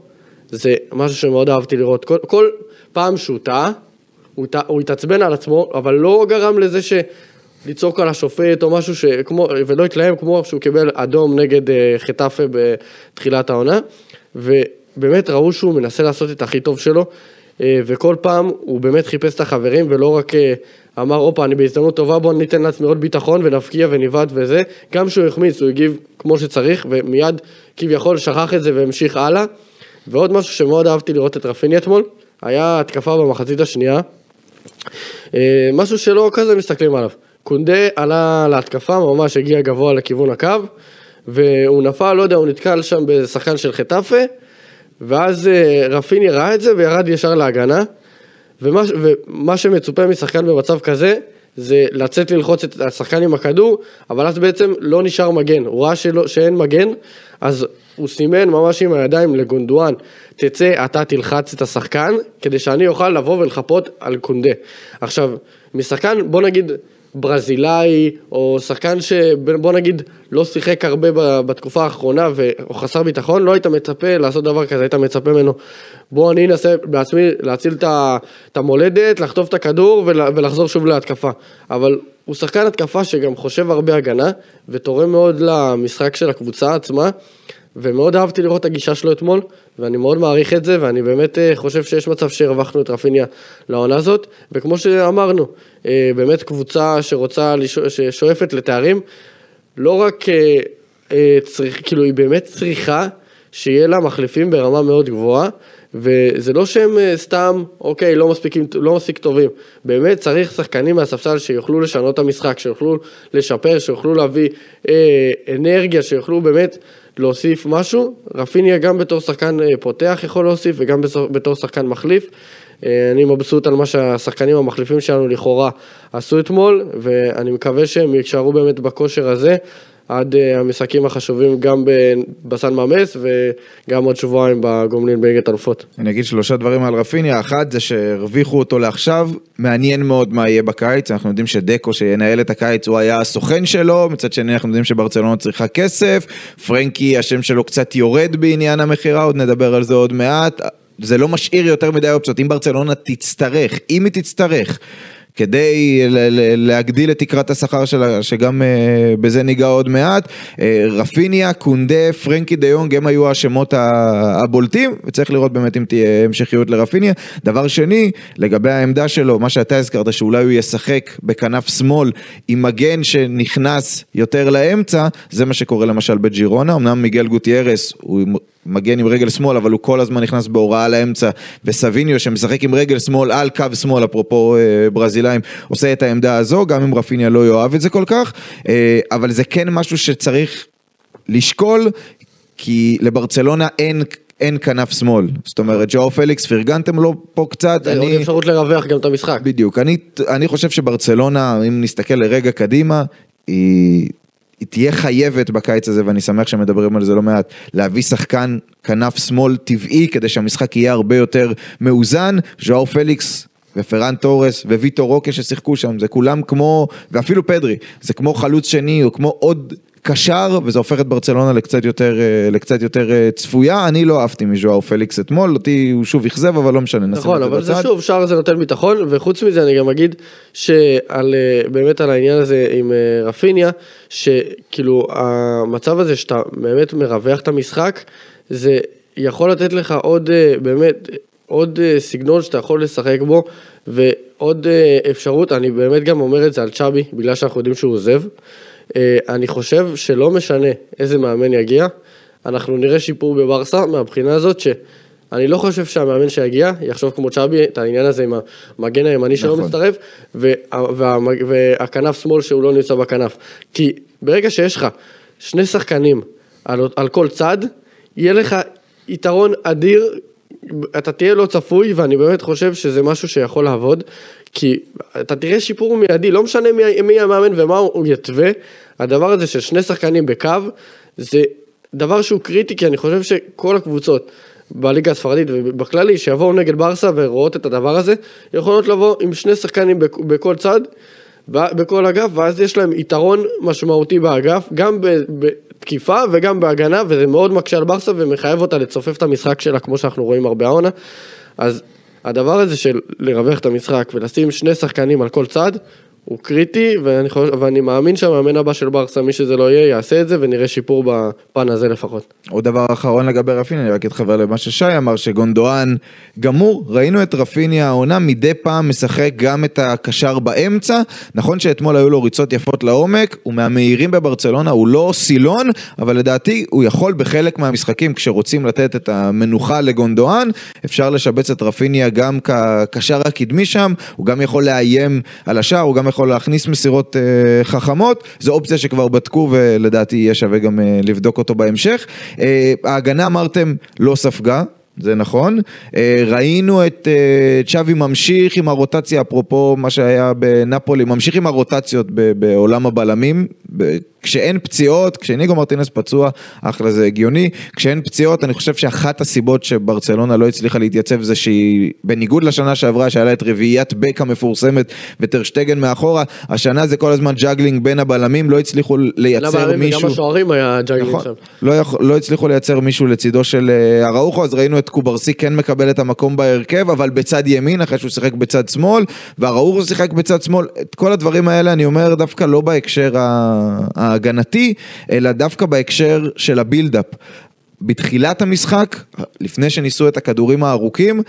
Speaker 2: זה משהו שמאוד אהבתי לראות. כל, כל פעם שהוא טעה, הוא, טע- הוא התעצבן על עצמו, אבל לא גרם לזה ש... לצעוק על השופט או משהו שכמו, ולא התלהם כמו שהוא קיבל אדום נגד אה, חטאפה בתחילת העונה, ובאמת ראו שהוא מנסה לעשות את הכי טוב שלו, וכל פעם הוא באמת חיפש את החברים ולא רק אה, אמר, הופה, אני בהזדמנות טובה, בוא ניתן לעצמי עוד ביטחון ונבקיע וניווט וזה, גם כשהוא החמיץ הוא הגיב כמו שצריך, ומיד כביכול שכח את זה והמשיך הלאה. ועוד משהו שמאוד אהבתי לראות את רפיני אתמול, היה התקפה במחצית השנייה, אה, משהו שלא כזה מסתכלים עליו. קונדה עלה להתקפה, ממש הגיע גבוה לכיוון הקו, והוא נפל, לא יודע, הוא נתקל שם בשחקן של חטאפה, ואז אה, רפיני ראה את זה וירד ישר להגנה, ומה, ומה שמצופה משחקן במצב כזה, זה לצאת ללחוץ את השחקן עם הכדור, אבל אז בעצם לא נשאר מגן, הוא ראה שלא, שאין מגן, אז הוא סימן ממש עם הידיים לגונדואן, תצא, אתה תלחץ את השחקן, כדי שאני אוכל לבוא ולחפות על קונדה. עכשיו, משחקן, בוא נגיד, ברזילאי, או שחקן שבוא נגיד לא שיחק הרבה בתקופה האחרונה, או חסר ביטחון, לא היית מצפה לעשות דבר כזה, היית מצפה ממנו, בוא אני אנסה בעצמי להציל את המולדת, לחטוף את הכדור ול- ולחזור שוב להתקפה. אבל הוא שחקן התקפה שגם חושב הרבה הגנה, ותורם מאוד למשחק של הקבוצה עצמה. ומאוד אהבתי לראות את הגישה שלו אתמול, ואני מאוד מעריך את זה, ואני באמת אה, חושב שיש מצב שהרווחנו את רפיניה לעונה הזאת, וכמו שאמרנו, אה, באמת קבוצה שרוצה, ששואפת לתארים, לא רק אה, צריך, כאילו היא באמת צריכה שיהיה לה מחליפים ברמה מאוד גבוהה, וזה לא שהם סתם, אוקיי, לא, מספיקים, לא מספיק טובים. באמת צריך שחקנים מהספסל שיוכלו לשנות את המשחק, שיוכלו לשפר, שיוכלו להביא אה, אנרגיה, שיוכלו באמת להוסיף משהו. רפיניה גם בתור שחקן אה, פותח יכול להוסיף, וגם בתור שחקן מחליף. אה, אני מבסוט על מה שהשחקנים המחליפים שלנו לכאורה עשו אתמול, ואני מקווה שהם יישארו באמת בכושר הזה. עד אה, המשחקים החשובים גם בסן ממס וגם עוד שבועיים בגומלין בליגת אלופות.
Speaker 1: אני אגיד שלושה דברים על רפיניה, אחת זה שהרוויחו אותו לעכשיו, מעניין מאוד מה יהיה בקיץ, אנחנו יודעים שדקו שינהל את הקיץ הוא היה הסוכן שלו, מצד שני אנחנו יודעים שברצלונה צריכה כסף, פרנקי השם שלו קצת יורד בעניין המכירה, עוד נדבר על זה עוד מעט, זה לא משאיר יותר מדי אופציות, אם ברצלונה תצטרך, אם היא תצטרך. כדי להגדיל את תקרת השכר שלה, שגם uh, בזה ניגע עוד מעט. Uh, רפיניה, קונדה, פרנקי דה יונג, הם היו השמות הבולטים, וצריך לראות באמת אם תהיה המשכיות לרפיניה. דבר שני, לגבי העמדה שלו, מה שאתה הזכרת, שאולי הוא ישחק בכנף שמאל עם מגן שנכנס יותר לאמצע, זה מה שקורה למשל בג'ירונה. אמנם מיגל גוטיירס הוא מגן עם רגל שמאל, אבל הוא כל הזמן נכנס בהוראה לאמצע, וסביניו שמשחק עם רגל שמאל על קו שמאל, אפרופו אה, ברזילאים, עושה את העמדה הזו, גם אם רפיניה לא יאהב את זה כל כך, אה, אבל זה כן משהו שצריך לשקול, כי לברצלונה אין... אין כנף שמאל, זאת אומרת ג'או פליקס פרגנתם לו פה קצת,
Speaker 2: זה עוד
Speaker 1: אני,
Speaker 2: אפשרות לרווח גם את המשחק.
Speaker 1: בדיוק, אני, אני חושב שברצלונה, אם נסתכל לרגע קדימה, היא, היא תהיה חייבת בקיץ הזה, ואני שמח שמדברים על זה לא מעט, להביא שחקן כנף שמאל טבעי, כדי שהמשחק יהיה הרבה יותר מאוזן. ז'ואאו פליקס ופרן תורס וויטור רוקה ששיחקו שם, זה כולם כמו, ואפילו פדרי, זה כמו חלוץ שני או כמו עוד קשר, וזה הופך את ברצלונה לקצת יותר, אה, לקצת יותר אה, צפויה. אני לא אהבתי מז'ואר פליקס אתמול, אותי הוא שוב אכזב, אבל לא משנה, נשים
Speaker 2: נכון,
Speaker 1: את זה
Speaker 2: אבל זה
Speaker 1: בצד.
Speaker 2: שוב, שער זה נותן ביטחון, וחוץ מזה אני גם אגיד שעל, אה, באמת על העניין הזה עם רפיניה, שכאילו המצב הזה שאתה באמת מרווח את המשחק, זה יכול לתת לך עוד, באמת, עוד סגנון שאתה יכול לשחק בו, ועוד אפשרות, אני באמת גם אומר את זה על צ'אבי, בגלל שאנחנו יודעים שהוא עוזב. אה, אני חושב שלא משנה איזה מאמן יגיע, אנחנו נראה שיפור בברסה מהבחינה הזאת ש... אני לא חושב שהמאמן שיגיע יחשוב כמו צ'אבי את העניין הזה עם המגן הימני שלא
Speaker 1: נכון.
Speaker 2: מצטרף וה, וה, והכנף שמאל שהוא לא נמצא בכנף. כי ברגע שיש לך שני שחקנים על, על כל צד, יהיה לך יתרון אדיר, אתה תהיה לא צפוי ואני באמת חושב שזה משהו שיכול לעבוד. כי אתה תראה שיפור מיידי, לא משנה מי, מי המאמן ומה הוא יתווה, הדבר הזה של שני שחקנים בקו, זה דבר שהוא קריטי, כי אני חושב שכל הקבוצות בליגה הספרדית ובכללי שיבואו נגד ברסה ורואות את הדבר הזה, יכולות לבוא עם שני שחקנים בכ- בכל צד, בכל אגף, ואז יש להם יתרון משמעותי באגף, גם בתקיפה וגם בהגנה, וזה מאוד מקשה על ברסה ומחייב אותה לצופף את המשחק שלה כמו שאנחנו רואים הרבה העונה. אז הדבר הזה של לרווח את המשחק ולשים שני שחקנים על כל צד, הוא קריטי, ואני, חושב, ואני מאמין שהמאמן הבא של ברסה, מי שזה לא יהיה, יעשה את זה ונראה שיפור בפן הזה לפחות.
Speaker 1: עוד דבר אחרון לגבי רפיניה, אני רק אתחבר למה ששי אמר, שגונדואן גמור, ראינו את רפיניה העונה מדי פעם משחק גם את הקשר באמצע, נכון שאתמול היו לו ריצות יפות לעומק, הוא מהמהירים בברצלונה, הוא לא סילון, אבל לדעתי הוא יכול בחלק מהמשחקים, כשרוצים לתת את המנוחה לגונדואן, אפשר לשבץ את רפיניה גם כקשר הקדמי שם, הוא גם יכול לאיים על השער, הוא גם יכול להכניס מסירות אה, חכמות, זו אופציה שכבר בדקו ולדעתי יהיה שווה גם אה, לבדוק אותו בהמשך. אה, ההגנה אמרתם לא ספגה. זה נכון. אה, ראינו את אה, צ'אבי ממשיך עם הרוטציה, אפרופו מה שהיה בנפולי, ממשיך עם הרוטציות בעולם הבלמים. כשאין פציעות, כשניגו מרטינס פצוע, אחלה זה הגיוני. כשאין פציעות, אני חושב שאחת הסיבות שברצלונה לא הצליחה להתייצב זה שהיא, בניגוד לשנה שעברה, שהיה לה את רביעיית ה back המפורסמת וטרשטגן מאחורה, השנה זה כל הזמן juggling בין הבלמים, לא הצליחו לייצר מישהו.
Speaker 2: וגם השוערים היה juggling
Speaker 1: נכון,
Speaker 2: שם.
Speaker 1: לא, לא הצליחו לייצר מישהו לצידו של אה, אראוחו, אז ראינו את קוברסי כן מקבל את המקום בהרכב, אבל בצד ימין, אחרי שהוא שיחק בצד שמאל, ואראוחו שיחק בצד שמאל, את כל הדברים האלה אני אומר דווקא לא בהקשר ההגנתי, אלא דווקא בהקשר של ה build-up. בתחילת המשחק, לפני שניסו את הכדורים הארוכים,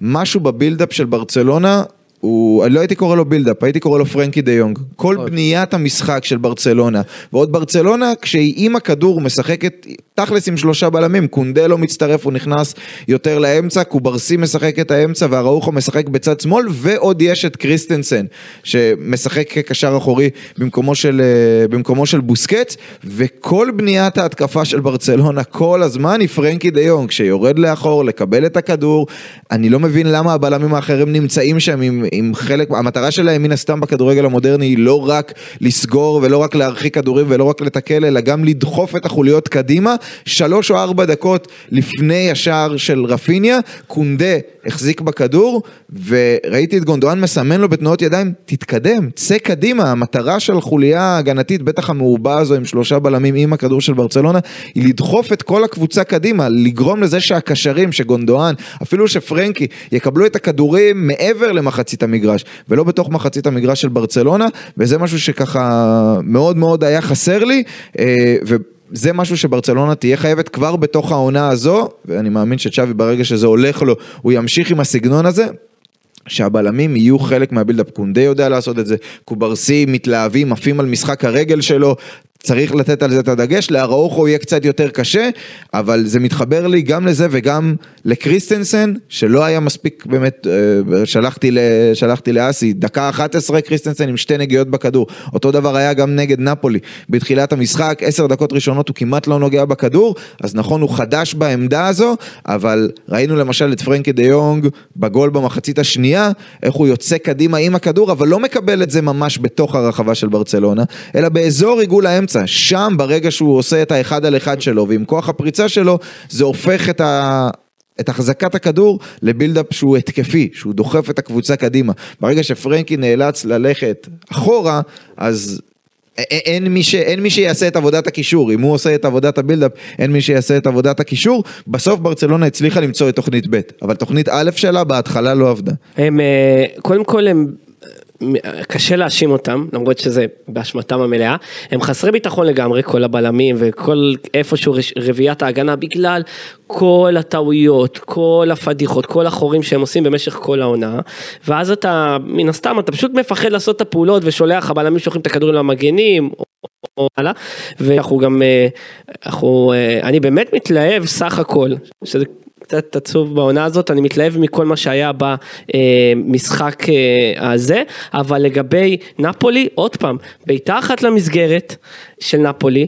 Speaker 1: משהו ב build-up של ברצלונה הוא, אני לא הייתי קורא לו build-up, הייתי קורא לו פרנקי דה יונג. כל בניית המשחק של ברצלונה, ועוד ברצלונה כשהיא עם הכדור משחקת תכלס עם שלושה בלמים, קונדה לא מצטרף, הוא נכנס יותר לאמצע, קוברסי משחק את האמצע ואראוחו משחק בצד שמאל, ועוד יש את קריסטנסן, שמשחק כקשר אחורי במקומו של, אה, במקומו של בוסקץ, וכל בניית ההתקפה של ברצלונה כל הזמן היא פרנקי דה יונג, שיורד לאחור, לקבל את הכדור, אני לא מבין למה הבלמים האחרים נמצאים שם עם, עם חלק, המטרה שלהם מן הסתם בכדורגל המודרני היא לא רק לסגור ולא רק להרחיק כדורים ולא רק לתקל, אלא גם לדחוף את החוליות קדימה, שלוש או ארבע דקות לפני השער של רפיניה, קונדה החזיק בכדור, וראיתי את גונדואן מסמן לו בתנועות ידיים, תתקדם, צא קדימה, המטרה של חוליה ההגנתית, בטח המעובה הזו עם שלושה בלמים עם הכדור של ברצלונה, היא לדחוף את כל הקבוצה קדימה, לגרום לזה שהקשרים, שגונדואן, אפילו שפרנקי, יקבלו את הכדורים מעבר למחצית המגרש, ולא בתוך מחצית המגרש של ברצלונה, וזה משהו שככה מאוד מאוד היה חסר לי, אה, ו... זה משהו שברצלונה תהיה חייבת כבר בתוך העונה הזו, ואני מאמין שצ'אבי ברגע שזה הולך לו, הוא ימשיך עם הסגנון הזה. שהבלמים יהיו חלק מה build-up, קונדה יודע לעשות את זה, קוברסי מתלהבים, עפים על משחק הרגל שלו, צריך לתת על זה את הדגש, לאראוחו יהיה קצת יותר קשה, אבל זה מתחבר לי גם לזה וגם לקריסטנסן, שלא היה מספיק באמת, אה, שלחתי, ל- שלחתי לאסי, דקה 11 קריסטנסן עם שתי נגיעות בכדור, אותו דבר היה גם נגד נפולי, בתחילת המשחק, עשר דקות ראשונות הוא כמעט לא נוגע בכדור, אז נכון הוא חדש בעמדה הזו, אבל ראינו למשל את פרנקי דה יונג בגול במחצית השנייה, איך הוא יוצא קדימה עם הכדור, אבל לא מקבל את זה ממש בתוך הרחבה של ברצלונה, אלא באזור עיגול האמצע. באמצע, שם ברגע שהוא עושה את האחד על אחד שלו ועם כוח הפריצה שלו, זה הופך את ה... את החזקת הכדור לבילדאפ שהוא התקפי, שהוא דוחף את הקבוצה קדימה. ברגע שפרנקי נאלץ ללכת אחורה, אז אין מי, ש, אין מי שיעשה את עבודת הקישור, אם הוא עושה את עבודת הבילדאפ, אין מי שיעשה את עבודת הקישור. בסוף ברצלונה הצליחה למצוא את תוכנית ב', אבל תוכנית א' שלה בהתחלה לא עבדה.
Speaker 3: הם, אה, קודם כל הם, קשה להאשים אותם, למרות שזה באשמתם המלאה, הם חסרי ביטחון לגמרי, כל הבלמים וכל איפשהו רביעיית ההגנה, בגלל כל הטעויות, כל הפדיחות, כל החורים שהם עושים במשך כל העונה, ואז אתה, מן הסתם, אתה פשוט מפחד לעשות את הפעולות ושולח, הבלמים שולחים את הכדורים למגנים, ואנחנו גם, אה, אנחנו, אה, אני באמת מתלהב סך הכל, שזה קצת עצוב בעונה הזאת, אני מתלהב מכל מה שהיה במשחק אה, הזה, אבל לגבי נפולי, עוד פעם, בעיטה אחת למסגרת של נפולי,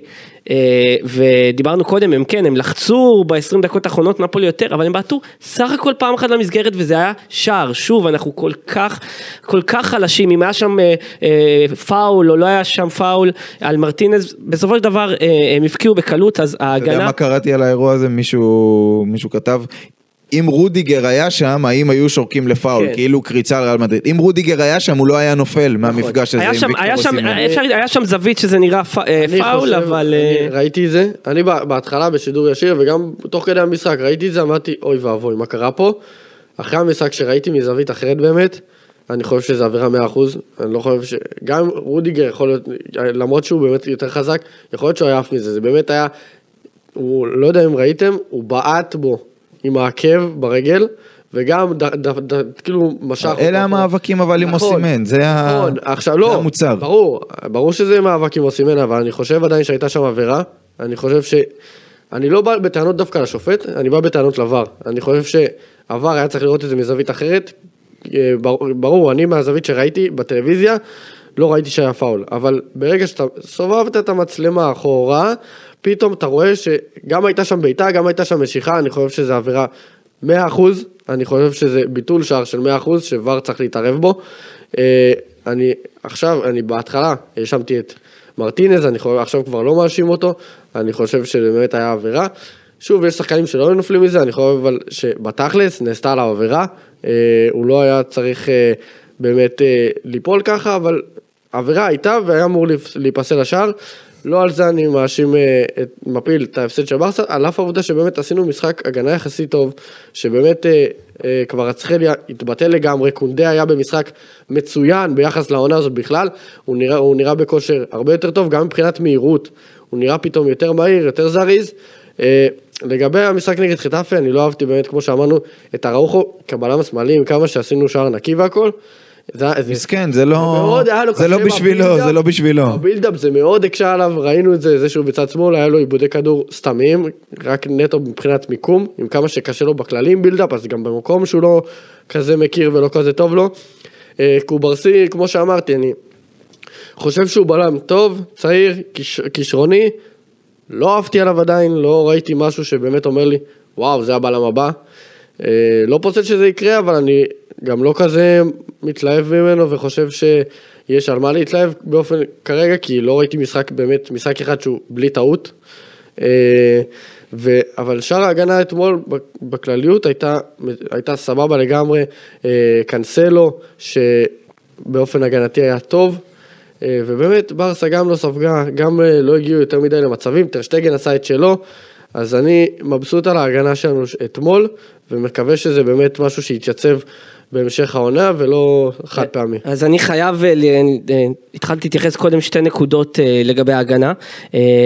Speaker 3: ודיברנו קודם, הם כן, הם לחצו ב-20 דקות האחרונות נפולי יותר, אבל הם בעטו סך הכל פעם אחת למסגרת וזה היה שער, שוב, אנחנו כל כך, כל כך חלשים, אם היה שם אה, אה, פאול או לא היה שם פאול על מרטינז, בסופו של דבר אה, הם הפקיעו בקלות, אז
Speaker 1: אתה יודע
Speaker 3: ההגנה...
Speaker 1: מה קראתי על האירוע הזה? מישהו, מישהו כתב, אם רודיגר היה שם, האם היו שורקים לפאול?
Speaker 3: כן.
Speaker 1: כאילו קריצה על ריאל מדריד. אם רודיגר היה שם, הוא לא היה נופל מהמפגש הזה
Speaker 3: היה
Speaker 1: עם
Speaker 3: שם,
Speaker 1: ויקטור
Speaker 3: היה
Speaker 1: אוסימן.
Speaker 3: אפשר, היה שם זווית שזה נראה פ, אה,
Speaker 2: אני
Speaker 3: פאול,
Speaker 2: חושב-
Speaker 3: אבל...
Speaker 2: אני
Speaker 3: אה,
Speaker 2: ראיתי את זה, אני בהתחלה בשידור ישיר וגם תוך כדי המשחק ראיתי את זה, אמרתי אוי ואבוי מה קרה פה. אחרי המשחק שראיתי מזווית אחרת באמת, אני חושב שזה עבירה 100%, אני לא חושב ש... גם רודיגר יכול להיות, למרות שהוא באמת יותר חזק, יכול להיות שהוא היה עף מזה, זה באמת היה, הוא לא יודע אם ראיתם, הוא בעט בו עם העקב ברגל. וגם ד, ד, ד, ד, כאילו משך אותו.
Speaker 1: אלה המאבקים אבל עם
Speaker 2: נכון,
Speaker 1: אוסימן, זה ה-
Speaker 2: נכון, עכשיו
Speaker 1: זה
Speaker 2: לא,
Speaker 1: המוצר.
Speaker 2: ברור, ברור שזה מאבק עם אוסימן, אבל אני חושב עדיין שהייתה שם עבירה, אני חושב ש... אני לא בא בטענות דווקא לשופט, אני בא בטענות לבר. אני חושב שעבר היה צריך לראות את זה מזווית אחרת. אה, ברור, אני מהזווית שראיתי בטלוויזיה, לא ראיתי שהיה פאול. אבל ברגע שאתה סובבת את המצלמה אחורה, פתאום אתה רואה שגם הייתה שם בעיטה, גם הייתה שם משיכה, אני חושב שזו עבירה 100%, אני חושב שזה ביטול שער של 100% שוואר צריך להתערב בו. אה, אני עכשיו, אני בהתחלה האשמתי את מרטינז, אני חושב, עכשיו כבר לא מאשים אותו, אני חושב שבאמת היה עבירה. שוב, יש שחקנים שלא היו נופלים מזה, אני חושב אבל שבתכלס נעשתה עליו עבירה, אה, הוא לא היה צריך אה, באמת אה, ליפול ככה, אבל עבירה הייתה והיה אמור להיפ- להיפסל השער. לא על זה אני מאשים, אה, את, מפיל את ההפסד של ברסה, על אף העובדה שבאמת עשינו משחק הגנה יחסית טוב, שבאמת אה, אה, כבר אצחליה התבטל לגמרי, קונדה היה במשחק מצוין ביחס לעונה הזאת בכלל, הוא נראה, הוא נראה בכושר הרבה יותר טוב, גם מבחינת מהירות, הוא נראה פתאום יותר מהיר, יותר זריז. אה, לגבי המשחק נגד חטאפה, אני לא אהבתי באמת, כמו שאמרנו, את אראוחו, קבלה השמאלי, עם כמה שעשינו שער נקי והכל.
Speaker 1: מסכן, זה לא,
Speaker 2: מאוד
Speaker 1: זה לא בשבילו. זה לא בשבילו.
Speaker 2: בבילדאפ זה מאוד הקשה עליו, ראינו את זה, זה שהוא בצד שמאל, היה לו עיבודי כדור סתמיים, רק נטו מבחינת מיקום, עם כמה שקשה לו בכללים בילדאפ, אז גם במקום שהוא לא כזה מכיר ולא כזה טוב לו. אה, קוברסי, כמו שאמרתי, אני חושב שהוא בלם טוב, צעיר, כיש, כישרוני, לא אהבתי עליו עדיין, לא ראיתי משהו שבאמת אומר לי, וואו, זה הבלם הבא. אה, לא פוסל שזה יקרה, אבל אני גם לא כזה מתלהב ממנו וחושב שיש על מה להתלהב באופן כרגע, כי לא ראיתי משחק, באמת, משחק אחד שהוא בלי טעות. אה, ו, אבל שאר ההגנה אתמול בכלליות הייתה, הייתה סבבה לגמרי, אה, קנסלו שבאופן הגנתי היה טוב, אה, ובאמת ברסה גם לא ספגה, גם לא הגיעו יותר מדי למצבים, טרשטגן עשה את שלו, אז אני מבסוט על ההגנה שלנו אתמול, ומקווה שזה באמת משהו שיתייצב בהמשך העונה ולא חד פעמי.
Speaker 3: אז אני חייב, אה, אה, התחלתי להתייחס קודם שתי נקודות אה, לגבי ההגנה,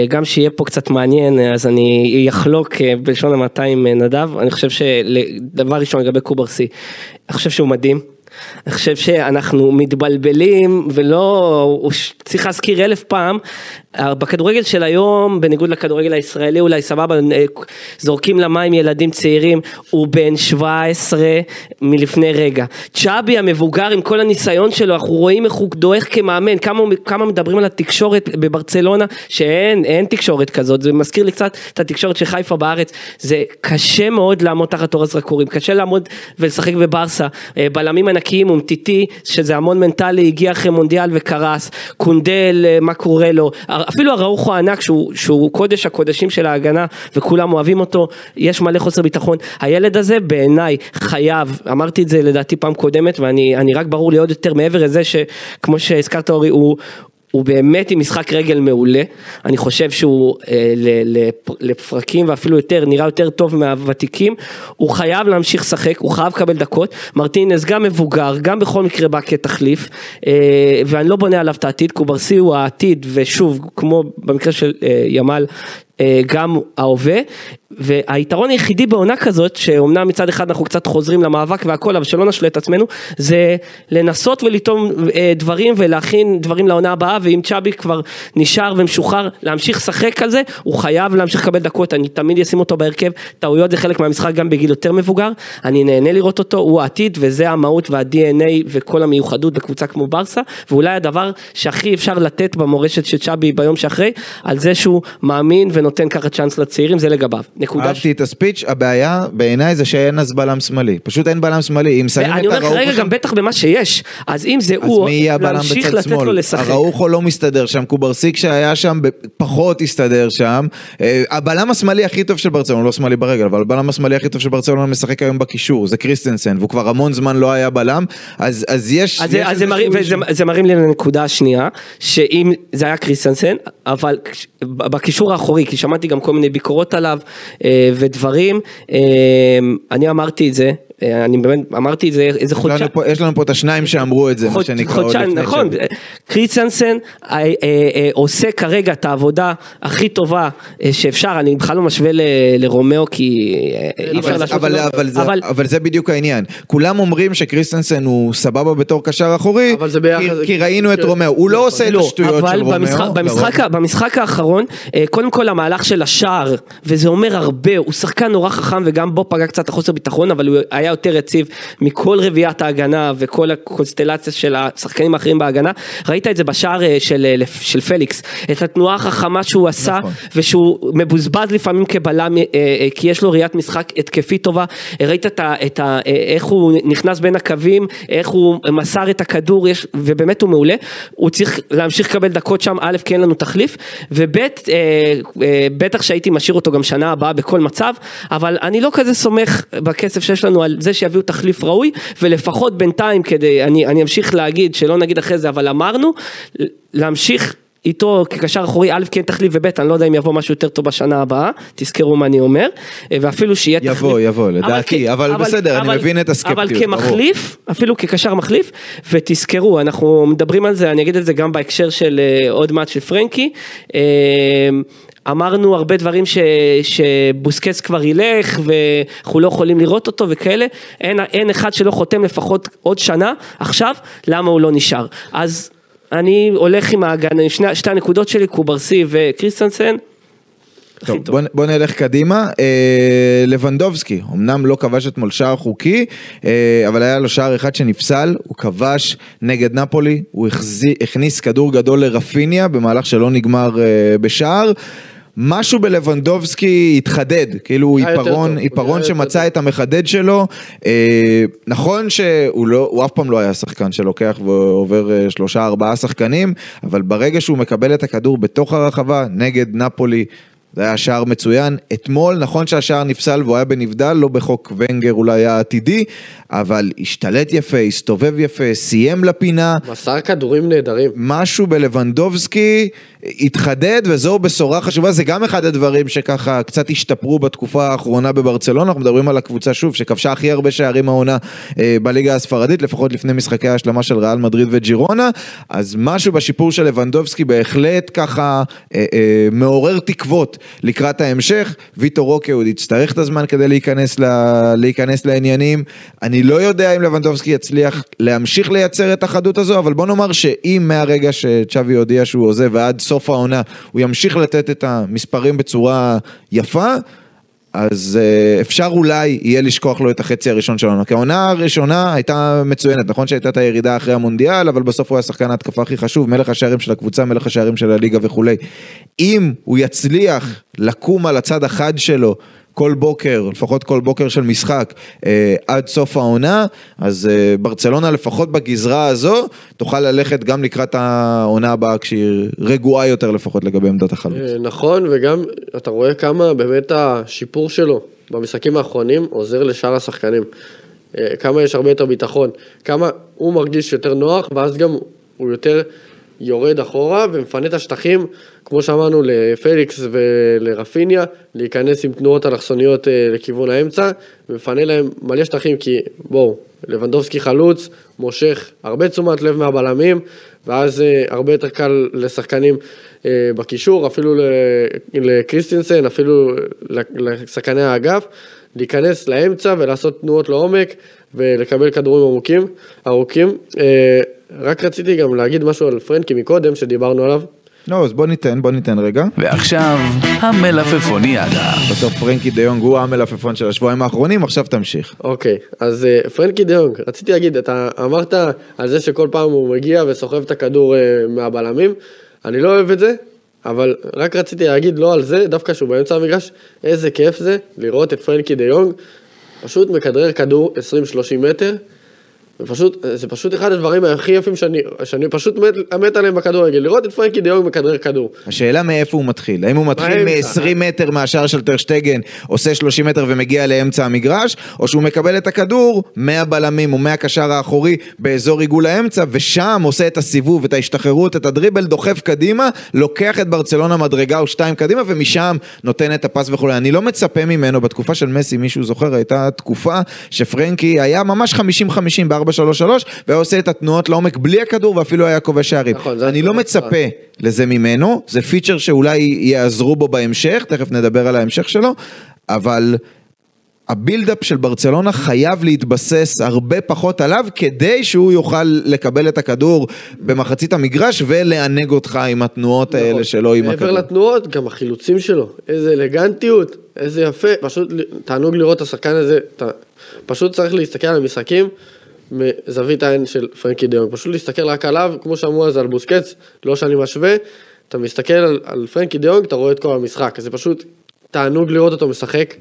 Speaker 3: גם שיהיה פה קצת מעניין, אז אני אחלוק בלשון המעטה עם נדב, אני חושב שדבר ראשון לגבי קוברסי, אני חושב שהוא מדהים. אני חושב שאנחנו מתבלבלים ולא, צריך להזכיר אלף פעם, בכדורגל של היום, בניגוד לכדורגל הישראלי אולי סבבה, אה, זורקים למים ילדים צעירים, הוא בן 17 מלפני רגע. צ'אבי המבוגר עם כל הניסיון שלו, אנחנו רואים איך הוא דועך כמאמן, כמה, כמה מדברים על התקשורת בברצלונה, שאין אין תקשורת כזאת, זה מזכיר לי קצת את התקשורת של חיפה בארץ, זה קשה מאוד לעמוד תחת אור הזרקורים, קשה לעמוד ולשחק בברסה, אה, בלמים ענקיים, אומטיטי, שזה המון מנטלי, הגיע אחרי מונדיאל וקרס, קונדל, אה, מה קורה לו, אפילו הראוכו הענק שהוא, שהוא קודש הקודשים של ההגנה וכולם אוהבים אותו, יש מלא חוסר ביטחון. הילד הזה בעיניי חייב, אמרתי את זה לדעתי פעם קודמת ואני אני רק ברור לי עוד יותר מעבר לזה שכמו שהזכרת אורי, הוא... הוא באמת עם משחק רגל מעולה, אני חושב שהוא אה, לפרקים ואפילו יותר, נראה יותר טוב מהוותיקים, הוא חייב להמשיך לשחק, הוא חייב לקבל דקות, מרטינס גם מבוגר, גם בכל מקרה בא כתחליף, אה, ואני לא בונה עליו את העתיד, קוברסי הוא העתיד, ושוב, כמו במקרה של אה, ימל, אה, גם ההווה, והיתרון היחידי בעונה כזאת, שאומנם מצד אחד אנחנו קצת חוזרים למאבק והכל, אבל שלא נשלה את עצמנו, זה לנסות ולטעום אה, דברים ולהכין דברים לעונה הבאה, ואם צ'אבי כבר נשאר ומשוחרר להמשיך לשחק על זה, הוא חייב להמשיך לקבל דקות, אני תמיד אשים אותו בהרכב, טעויות זה חלק מהמשחק גם בגיל יותר מבוגר, אני נהנה לראות אותו, הוא העתיד וזה המהות וה-DNA וכל המיוחדות בקבוצה כמו ברסה, ואולי הדבר שהכי אפשר לתת במורשת של צ'אבי ביום שאחרי, על זה שהוא מאמין ונותן ככה צ'אנס לצעירים, זה לגביו. נקודה.
Speaker 1: אהבתי את הספיץ', הבעיה בעיניי זה שאין אז בלם שמאלי, פשוט אין בלם שמאלי, אם שמים את
Speaker 3: אומר לך
Speaker 1: אראוחו
Speaker 3: רגע
Speaker 1: שם,
Speaker 3: גם בטח במה שיש, אז אם זה
Speaker 1: אז
Speaker 3: הוא,
Speaker 1: מי יהיה הבלם בצד שמאל? אראוחו לא מסתדר שם, קוברסי כשהיה שם פחות הסתדר שם, אה, הבלם השמאלי הכי טוב של ברצלונה, הוא לא שמאלי ברגל, אבל הבלם השמאלי הכי טוב של ברצלונה משחק היום בקישור, זה קריסטנסן, והוא כבר המון זמן לא היה בלם, אז אז יש...
Speaker 3: אז,
Speaker 1: יש
Speaker 3: אז זה, מרים,
Speaker 1: איזשהו-
Speaker 3: וזה, זה מרים לי לנקודה השנייה, שאם זה היה קריסטנסן, אבל בקישור האחורי, כי שמעתי גם כל מיני ביקורות עליו ודברים, אה, אני אמרתי את זה, אה, אני באמת אמרתי את זה איזה חודשיים.
Speaker 1: יש לנו פה את השניים שאמרו את זה, מה
Speaker 3: חוד-
Speaker 1: שנקרא עוד לפני
Speaker 3: נכון. קריסטנסן אה, אה, אה, עושה כרגע את העבודה הכי טובה אה, שאפשר, אני בכלל לא משווה ל- לרומאו כי אה, אי אפשר להשוות,
Speaker 1: אבל, זה,
Speaker 3: אבל
Speaker 1: אבל זה בדיוק העניין. כולם אומרים שקריסטנסן הוא סבבה בתור קשר אחורי, כי, כי ראינו את רומאו. הוא לא עושה את
Speaker 3: לא,
Speaker 1: השטויות של רומאו.
Speaker 3: במשחק, במשחק האחרון, אה, קודם כל המהלך של השער, וזה אומר הרבה, הוא שחקן נורא חכם וגם בו פגע קצת החוסר ביטחון, אבל הוא היה היה יותר יציב מכל רביעיית ההגנה וכל הקונסטלציה של השחקנים האחרים בהגנה, ראית את זה בשער אה, של, אה, של פליקס, את התנועה החכמה שהוא עשה,
Speaker 1: נכון.
Speaker 3: ושהוא מבוזבז לפעמים כבלם, אה, כי יש לו ראיית משחק התקפית טובה, ראית את ה, את ה, איך הוא נכנס בין הקווים, איך הוא מסר את הכדור, יש, ובאמת הוא מעולה, הוא צריך להמשיך לקבל דקות שם, א', כי אין לנו תחליף, וב', בטח שהייתי משאיר אותו גם שנה הבאה בכל מצב, אבל אני לא כזה סומך בכסף שיש לנו על זה שיביאו תחליף ראוי, ולפחות בינתיים כדי, אני, אני אמשיך להגיד, שלא נגיד אחרי זה, אבל אמרנו, להמשיך איתו כקשר אחורי, א' כן תחליף וב' אני לא יודע אם יבוא משהו יותר טוב בשנה הבאה, תזכרו מה אני אומר, ואפילו שיהיה
Speaker 1: יבוא,
Speaker 3: תחליף.
Speaker 1: יבוא, לדעתי,
Speaker 3: כ-
Speaker 1: אבל בסדר, אני מבין את הסקפטיות,
Speaker 3: אבל
Speaker 1: ברור.
Speaker 3: כמחליף, אפילו כקשר מחליף, ותזכרו, אנחנו מדברים על זה, אני אגיד את זה גם בהקשר של אה, עוד מעט של פרנקי, אה, אמרנו הרבה דברים ש, שבוסקץ כבר ילך ואנחנו לא יכולים לראות אותו וכאלה, אין, אין אחד שלא חותם לפחות עוד שנה עכשיו, למה הוא לא נשאר. אז אני הולך עם ההגנה, עם שני, שתי הנקודות שלי, קוברסי וקריסטנסן. הכי
Speaker 1: טוב, בוא, בוא נלך קדימה, אה, לבנדובסקי, אמנם לא כבש אתמול שער חוקי, אה, אבל היה לו שער אחד שנפסל, הוא כבש נגד נפולי, הוא החזי, הכניס כדור גדול לרפיניה במהלך שלא נגמר אה, בשער. משהו בלבנדובסקי התחדד, כאילו הוא עיפרון, עיפרון שמצא את המחדד שלו, אה, נכון שהוא לא, הוא אף פעם לא היה שחקן שלוקח ועובר אה, שלושה ארבעה שחקנים, אבל ברגע שהוא מקבל את הכדור בתוך הרחבה נגד נפולי, זה היה שער מצוין. אתמול, נכון שהשער נפסל והוא היה בנבדל, לא בחוק ונגר אולי העתידי, אבל השתלט יפה, הסתובב יפה, סיים לפינה.
Speaker 2: מסר כדורים נהדרים.
Speaker 1: משהו בלבנדובסקי התחדד וזו בשורה חשובה, זה גם אחד הדברים שככה קצת השתפרו בתקופה האחרונה בברצלונה, אנחנו מדברים על הקבוצה שוב שכבשה הכי הרבה שערים העונה אה, בליגה הספרדית, לפחות לפני משחקי ההשלמה של ריאל מדריד וג'ירונה, אז משהו בשיפור של לבנדובסקי בהחלט ככה אה, אה, מעורר תקוות לקראת ההמשך, ויטור רוקה עוד יצטרך את הזמן כדי להיכנס, ל, להיכנס לעניינים, אני לא יודע אם לבנדובסקי יצליח להמשיך לייצר את החדות הזו, אבל בוא נאמר שאם מהרגע שצ'אבי הודיע שהוא עוזב ועד סוף העונה הוא ימשיך לתת את המספרים בצורה יפה, אז uh, אפשר אולי יהיה לשכוח לו את החצי הראשון של העונה. כי העונה הראשונה הייתה מצוינת, נכון שהייתה את הירידה אחרי המונדיאל, אבל בסוף הוא היה שחקן ההתקפה הכי חשוב, מלך השערים של הקבוצה, מלך השערים של הליגה וכולי. אם הוא יצליח לקום על הצד החד שלו, כל בוקר, לפחות כל בוקר של משחק, אה, עד סוף העונה, אז אה, ברצלונה לפחות בגזרה הזו, תוכל ללכת גם לקראת העונה הבאה כשהיא רגועה יותר לפחות לגבי עמדת החלוץ.
Speaker 2: אה, נכון, וגם אתה רואה כמה באמת השיפור שלו במשחקים האחרונים עוזר לשאר השחקנים. אה, כמה יש הרבה יותר ביטחון, כמה הוא מרגיש יותר נוח, ואז גם הוא יותר יורד אחורה ומפנה את השטחים, כמו שאמרנו, לפליקס ולרפיניה, להיכנס עם תנועות אלכסוניות אה, לכיוון האמצע, ומפנה להם מלא שטחים, כי בואו, לבנדובסקי חלוץ, מושך הרבה תשומת לב מהבלמים, ואז אה, הרבה יותר קל לשחקנים אה, בקישור, אפילו לקריסטינסן, אפילו לשחקני האגף, להיכנס לאמצע ולעשות תנועות לעומק ולקבל כדורים עמוקים, ארוכים. אה, רק רציתי גם להגיד משהו על פרנקי מקודם, שדיברנו עליו.
Speaker 1: לא, אז בוא ניתן, בוא ניתן רגע.
Speaker 4: ועכשיו, המלפפוניאדה.
Speaker 1: בסוף פרנקי דה יונג הוא המלפפון של השבועיים האחרונים, עכשיו תמשיך.
Speaker 2: אוקיי, אז אה, פרנקי דיונג, רציתי להגיד, אתה אמרת על זה שכל פעם הוא מגיע וסוחב את הכדור אה, מהבלמים, אני לא אוהב את זה, אבל רק רציתי להגיד לא על זה, דווקא שהוא באמצע המגרש, איזה כיף זה לראות את פרנקי דיונג, פשוט מכדרר כדור 20-30 מטר, ופשוט, זה פשוט אחד הדברים הכי יפים שאני, שאני פשוט מת, מת עליהם בכדורגל, לראות את פרנקי דיונג מכדרר כדור.
Speaker 1: השאלה מאיפה הוא מתחיל, האם הוא מתחיל
Speaker 2: באמצע.
Speaker 1: מ-20 מטר מהשער של טרשטגן, עושה 30 מטר ומגיע לאמצע המגרש, או שהוא מקבל את הכדור מהבלמים או מהקשר האחורי באזור עיגול האמצע, ושם עושה את הסיבוב, את ההשתחררות, את הדריבל, דוחף קדימה, לוקח את ברצלונה מדרגה או שתיים קדימה, ומשם נותן את הפס וכולי. אני לא מצפה ממנו, בתקופה של מסי, מישהו זוכר, הייתה תקופה שפרנקי היה ממש 50-50 ב-4-3-3, והיה עושה את התנועות לעומק בלי הכדור, ואפילו היה כובש שערים.
Speaker 2: נכון,
Speaker 1: אני לא מצפה לזה ממנו, זה פיצ'ר שאולי יעזרו בו בהמשך, תכף נדבר על ההמשך שלו, אבל ה build-up של ברצלונה חייב להתבסס הרבה פחות עליו כדי שהוא יוכל לקבל את הכדור במחצית המגרש ולענג אותך עם התנועות האלה
Speaker 2: נכון.
Speaker 1: שלו עם
Speaker 2: מעבר
Speaker 1: הכדור.
Speaker 2: לתנועות, גם החילוצים שלו, איזה אלגנטיות, איזה יפה, פשוט תענוג לראות את השחקן הזה, אתה פשוט צריך להסתכל על המשחקים מזווית העין של פרנקי דה יונג, פשוט להסתכל רק עליו, כמו שאמרו אז על בוסקץ, לא שאני משווה, אתה מסתכל על, על פרנקי דיונג, אתה רואה את כל המשחק, זה פשוט תענוג לראות אותו משחק.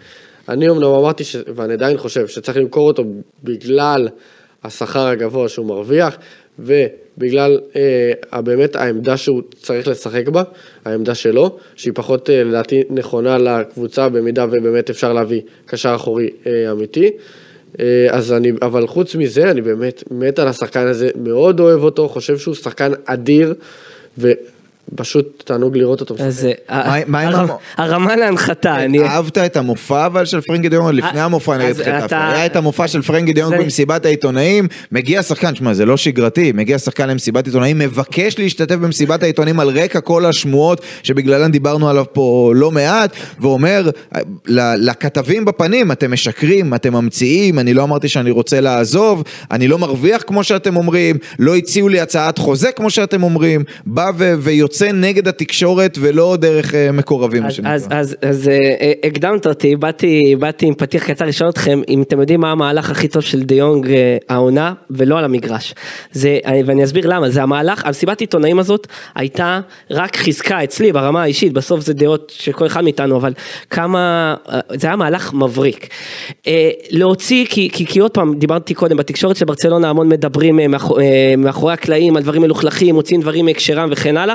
Speaker 2: אני אמנם אמרתי, ש... ואני עדיין חושב, שצריך למכור אותו בגלל השכר הגבוה שהוא מרוויח, ובגלל אה, באמת העמדה שהוא צריך לשחק בה, העמדה שלו, שהיא פחות אה, לדעתי נכונה לקבוצה, במידה ובאמת אפשר להביא קשר אחורי אה, אמיתי. אה, אז אני, אבל חוץ מזה, אני באמת מת על השחקן הזה, מאוד אוהב אותו, חושב שהוא שחקן אדיר, ופשוט תענוג לראות אותו.
Speaker 3: אז אה,
Speaker 1: מה- מה עם
Speaker 3: הרמה- להנחתה, אני...
Speaker 1: אהבת את המופע אבל של פרנקי לפני
Speaker 3: אה,
Speaker 1: המופע נגד
Speaker 3: אז
Speaker 1: חטף,
Speaker 3: אתה-
Speaker 1: היה את המופע של פרנקי
Speaker 3: זה-
Speaker 1: במסיבת העיתונאים, מגיע שחקן, שמע זה לא שגרתי, מגיע שחקן למסיבת עיתונאים, מבקש להשתתף במסיבת העיתונאים על רקע כל השמועות שבגללן דיברנו עליו פה לא מעט, ואומר לכתבים בפנים, אתם משקרים, אתם ממציאים, אני לא אמרתי שאני רוצה לעזוב, אני לא מרוויח כמו שאתם אומרים, לא הציעו לי הצעת חוזה כמו שאתם אומרים, בא ו- ויוצא נגד התקשורת ולא דרך אה, מקורבים, מה
Speaker 3: אז,
Speaker 1: שנקרא.
Speaker 3: אז, אז, אז אה, אה, הקדמת אותי, באתי, באתי עם פתיח קצר לשאול אתכם אם אתם יודעים מה המהלך הכי טוב של דיונג העונה ולא על המגרש. זה, ואני אסביר למה, זה המהלך, המסיבת עיתונאים הזאת הייתה רק חיזקה אצלי ברמה האישית, בסוף זה דעות של כל אחד מאיתנו, אבל כמה, זה היה מהלך מבריק. להוציא, כי, כי, כי עוד פעם, דיברתי קודם, בתקשורת של ברצלונה המון מדברים מאחור- מאחורי הקלעים על דברים מלוכלכים, מוציאים דברים מהקשרם וכן הלאה.